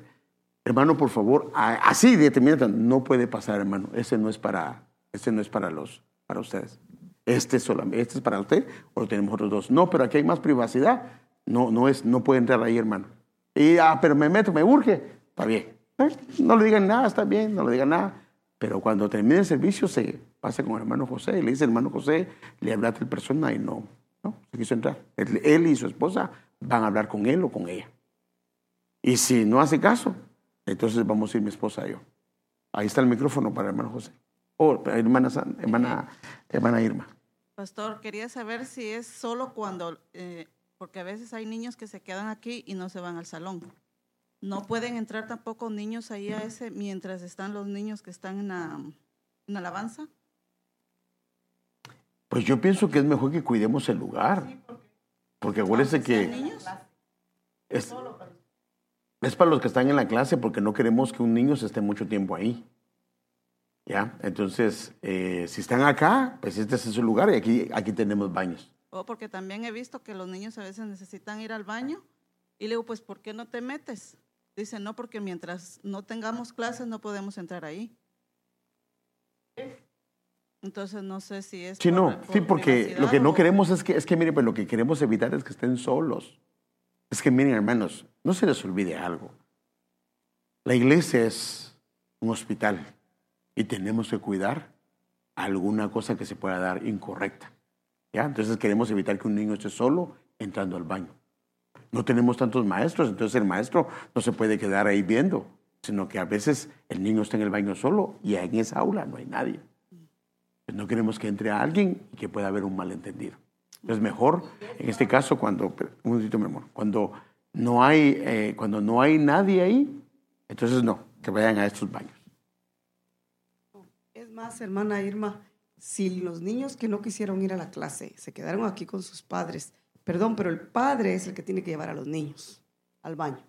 hermano, por favor, así de inmediato, no puede pasar, hermano. Ese no es para, ese no es para los, para ustedes. Este es solamente, este es para usted o lo tenemos otros dos. No, pero aquí hay más privacidad. No, no es, no puede entrar ahí, hermano. Y ah, pero me meto, me urge. Está bien. Eh, No le digan nada, está bien, no le digan nada. Pero cuando termine el servicio se pasa con el hermano José y le dice, hermano José, le hablaste el persona y no, no, se quiso entrar. Él, y su esposa van a hablar con él o con ella. Y si no hace caso, entonces vamos a ir mi esposa y yo. Ahí está el micrófono para el hermano José. O hermana, San- hermana, hermana Irma. Pastor, quería saber si es solo cuando, eh, porque a veces hay niños que se quedan aquí y no se van al salón. No pueden entrar tampoco niños ahí a ese mientras están los niños que están en, la, en alabanza. Pues yo pienso que es mejor que cuidemos el lugar. Porque acuérdense que niños? es, es para los que están en la clase porque no queremos que un niño se esté mucho tiempo ahí. ¿Ya? Entonces, eh, si están acá, pues este es su lugar y aquí, aquí tenemos baños. O porque también he visto que los niños a veces necesitan ir al baño y le digo, pues, ¿por qué no te metes? Dice, no, porque mientras no tengamos clases no podemos entrar ahí. Entonces no sé si es... Sí, por- no, por sí, porque lo que no o- queremos es que, es que, mire, pues lo que queremos evitar es que estén solos. Es que, miren, hermanos, no se les olvide algo. La iglesia es un hospital y tenemos que cuidar alguna cosa que se pueda dar incorrecta. ¿ya? Entonces queremos evitar que un niño esté solo entrando al baño. No tenemos tantos maestros, entonces el maestro no se puede quedar ahí viendo, sino que a veces el niño está en el baño solo y en esa aula no hay nadie. Pues no queremos que entre alguien y que pueda haber un malentendido. Es mejor, en este caso, cuando, un momentito, mi amor, cuando no hay, eh, cuando no hay nadie ahí, entonces no, que vayan a estos baños. Es más, hermana Irma, si los niños que no quisieron ir a la clase se quedaron aquí con sus padres, perdón, pero el padre es el que tiene que llevar a los niños al baño.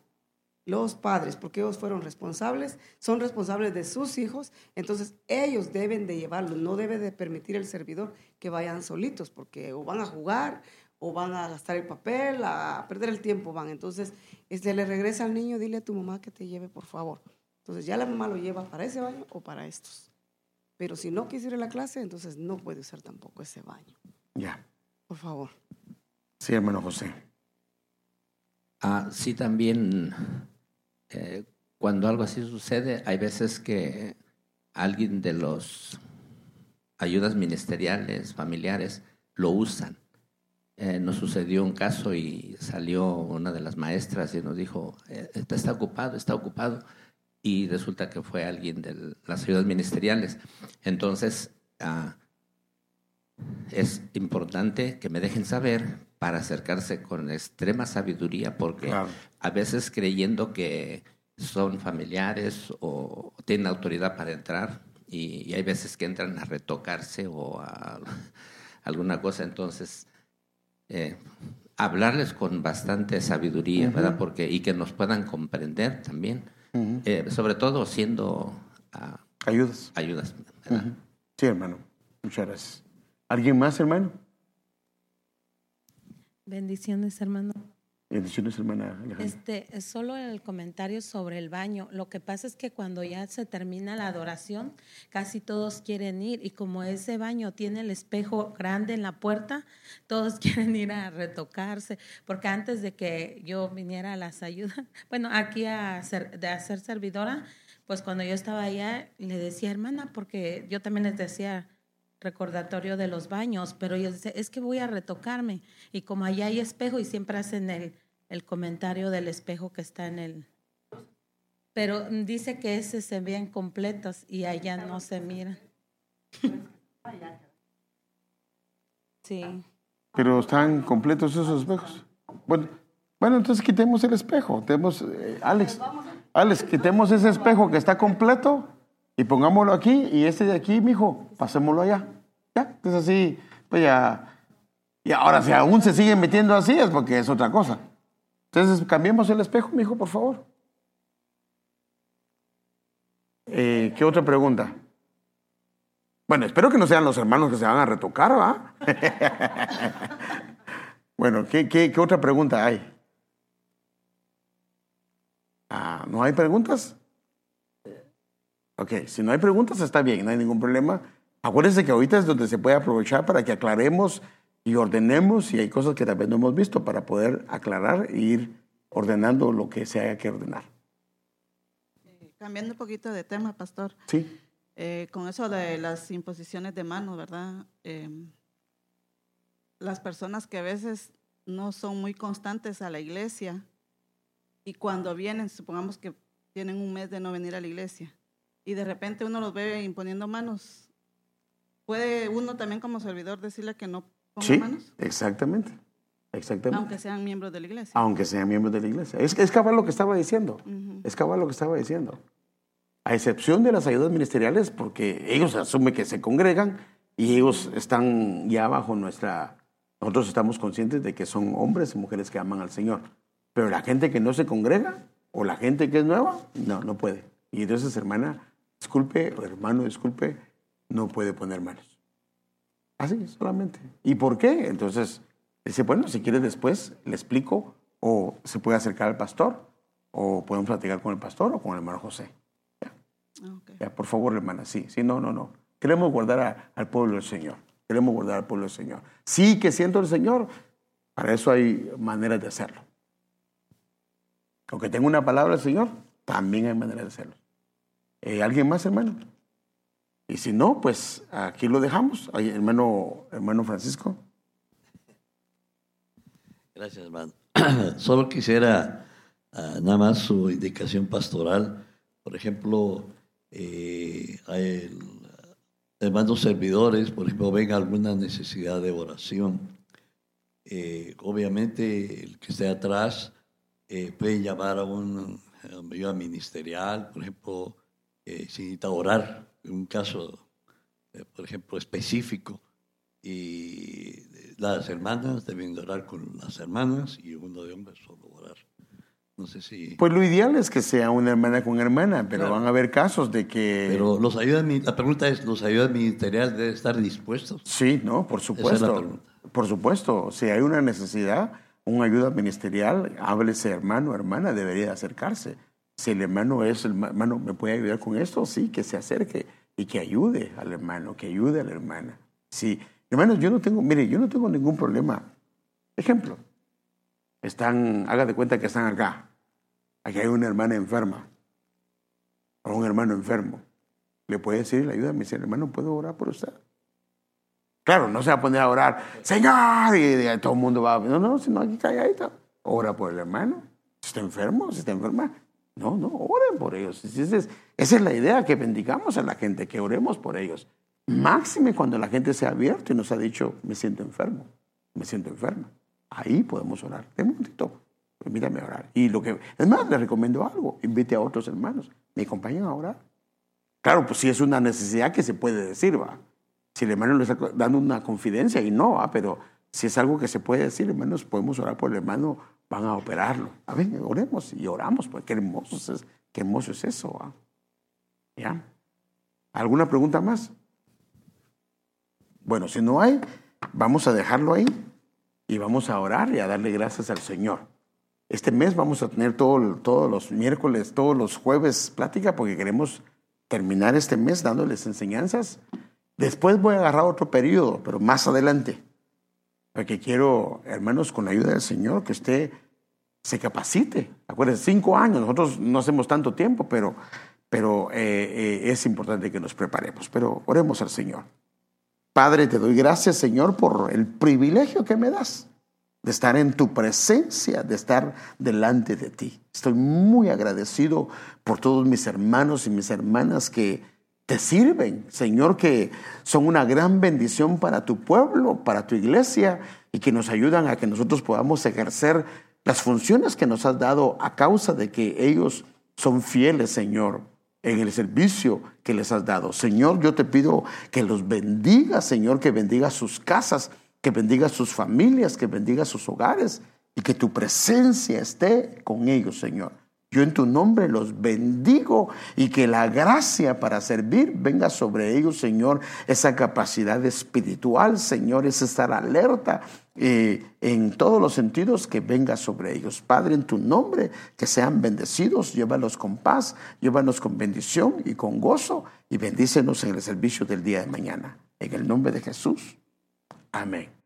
Los padres, porque ellos fueron responsables, son responsables de sus hijos, entonces ellos deben de llevarlos, no debe de permitir el servidor que vayan solitos, porque o van a jugar o van a gastar el papel, a perder el tiempo van. Entonces, este, le regresa al niño, dile a tu mamá que te lleve, por favor. Entonces ya la mamá lo lleva para ese baño o para estos. Pero si no quisiera la clase, entonces no puede usar tampoco ese baño. Ya. Por favor. Sí, hermano José. Ah, sí, también eh, cuando algo así sucede, hay veces que alguien de los ayudas ministeriales, familiares, lo usan. Eh, nos sucedió un caso y salió una de las maestras y nos dijo, eh, está, ocupado, está ocupado. Y resulta que fue alguien de las ayudas ministeriales. Entonces, ah, es importante que me dejen saber para acercarse con extrema sabiduría, porque Claro. a veces creyendo que son familiares o tienen autoridad para entrar, y, y hay veces que entran a retocarse o a [laughs] alguna cosa, entonces eh, hablarles con bastante sabiduría, ¿verdad? Porque, y que nos puedan comprender también, eh, sobre todo siendo ah, Ayudas. ayudas. Sí, hermano. Muchas gracias. ¿Alguien más, hermano? Bendiciones, hermano. Bendiciones, hermana Alejandra. Este, es solo el comentario sobre el baño. Lo que pasa es que cuando ya se termina la adoración, casi todos quieren ir y como ese baño tiene el espejo grande en la puerta, todos [laughs] quieren ir a retocarse, porque antes de que yo viniera a las ayudas, [laughs] bueno, aquí a ser, de hacer servidora, pues cuando yo estaba allá le decía, hermana, porque yo también les decía, recordatorio de los baños, pero yo decía, es que voy a retocarme. Y como allá hay espejo y siempre hacen el, el comentario del espejo que está en el... Pero dice que ese se ven completos y allá no se miran. [laughs] Sí. Pero están completos esos espejos. Bueno, bueno entonces quitemos el espejo. Tenemos, eh, Alex, Alex, quitemos ese espejo que está completo y pongámoslo aquí y este de aquí, mijo, pasémoslo allá. Ya, entonces así, pues ya. Y ahora, si aún se siguen metiendo así, es porque es otra cosa. Entonces, cambiemos el espejo, mijo, por favor. Eh, ¿Qué otra pregunta? Bueno, espero que no sean los hermanos que se van a retocar, ¿va? [laughs] bueno, ¿qué, qué, qué otra pregunta hay? Ah, ¿No hay preguntas? Ok, si no hay preguntas está bien, no hay ningún problema. Acuérdense que ahorita es donde se puede aprovechar para que aclaremos y ordenemos si hay cosas que vez no hemos visto para poder aclarar e ir ordenando lo que se haya que ordenar. Cambiando un poquito de tema, pastor. ¿Sí? Eh, con eso de las imposiciones de mano, ¿verdad? Eh, las personas que a veces no son muy constantes a la iglesia y cuando vienen, supongamos que tienen un mes de no venir a la iglesia y de repente uno los ve imponiendo manos, ¿puede uno también como servidor decirle que no ponga Sí, manos? exactamente. Exactamente. Aunque sean miembros de la iglesia. aunque sean miembros de la iglesia. Es, es cabal lo que estaba diciendo. Ujú. Es cabal lo que estaba diciendo. A excepción de las ayudas ministeriales, porque ellos asumen que se congregan y ellos están ya bajo nuestra... Nosotros estamos conscientes de que son hombres y mujeres que aman al Señor. Pero la gente que no se congrega o la gente que es nueva, no, no puede. Y entonces, hermana, disculpe, o hermano, disculpe, no puede poner manos. Así, solamente. ¿Y por qué? Entonces, dice, bueno, si quiere después le explico, o se puede acercar al pastor, o podemos platicar con el pastor o con el hermano José. Ok. Ya, por favor, hermana, sí, sí, no, no, no. Queremos guardar al pueblo del Señor. Queremos guardar al pueblo del Señor. Sí que siento el Señor, para eso hay maneras de hacerlo. Aunque tenga una palabra del Señor, también hay maneras de hacerlo. Eh, ¿Alguien más, hermano? Y si no, pues aquí lo dejamos. hermano, hermano Francisco. Gracias, hermano. [clears throat] Solo quisiera ah, nada más su indicación pastoral. Por ejemplo, eh, hay hermanos servidores, por ejemplo, ven alguna necesidad de oración. Eh, obviamente, el que esté atrás eh, puede llamar a un ayuda ministerial, por ejemplo, eh, si necesita orar, un caso, por ejemplo, específico. Y las hermanas deben orar con las hermanas y uno de hombres solo orar. No sé si... Pues lo ideal es que sea una hermana con hermana, pero van a haber casos de que... Pero los ayudas, la pregunta es, ¿los ayudas ministeriales deben estar dispuestos? Sí, no, por supuesto. por supuesto, si hay una necesidad, una ayuda ministerial, háblese hermano, hermana, debería acercarse. Si el hermano es el hermano, ¿me puede ayudar con esto? Sí, que se acerque y que ayude al hermano, que ayude a la hermana. Sí, hermanos, yo no tengo, mire, yo no tengo ningún problema. Ejemplo, están, haga de cuenta que están acá. Aquí hay una hermana enferma o un hermano enfermo. Le puede decir, la ayuda, me dice, hermano, ¿puedo orar por usted? Claro, no se va a poner a orar, Señor, y, todo el mundo va, no, no, sino aquí calladito. Ora por el hermano. Si está enfermo, si está enferma. No, no, oren por ellos. Esa es, la idea, que bendigamos a la gente, que oremos por ellos. Máxime cuando la gente se ha abierto y nos ha dicho, me siento enfermo, me siento enferma. Ahí podemos orar. De un momentito, permítame orar. Y lo que, es más, le recomiendo algo, invite a otros hermanos, me acompañan a orar. Claro, pues si es una necesidad que se puede decir, va. Si el hermano le está dando una confidencia y no, ¿va? pero si es algo que se puede decir, hermanos, podemos orar por el hermano, van a operarlo. A ver, oremos y oramos, porque qué hermoso es, qué hermoso es eso. ¿Ya? ¿Alguna pregunta más? Bueno, si no hay, vamos a dejarlo ahí y vamos a orar y a darle gracias al Señor. Este mes vamos a tener todo, todos los miércoles, todos los jueves plática porque queremos terminar este mes dándoles enseñanzas. Después voy a agarrar otro periodo, pero más adelante. Porque quiero, hermanos, con la ayuda del Señor, que usted se capacite. Acuérdense, cinco años, nosotros no hacemos tanto tiempo, pero, pero eh, eh, es importante que nos preparemos. Pero oremos al Señor. Padre, te doy gracias, Señor, por el privilegio que me das de estar en tu presencia, de estar delante de ti. Estoy muy agradecido por todos mis hermanos y mis hermanas que te sirven, Señor, que son una gran bendición para tu pueblo, para tu iglesia y que nos ayudan a que nosotros podamos ejercer las funciones que nos has dado a causa de que ellos son fieles, Señor, en el servicio que les has dado. Señor, yo te pido que los bendiga, Señor, que bendiga sus casas, que bendiga sus familias, que bendiga sus hogares y que tu presencia esté con ellos, Señor. Yo en tu nombre los bendigo y que la gracia para servir venga sobre ellos, Señor. Esa capacidad espiritual, Señor, es estar alerta eh, en todos los sentidos que venga sobre ellos. Padre, en tu nombre, que sean bendecidos, llévalos con paz, llévanos con bendición y con gozo y bendícenos en el servicio del día de mañana. En el nombre de Jesús. Amén.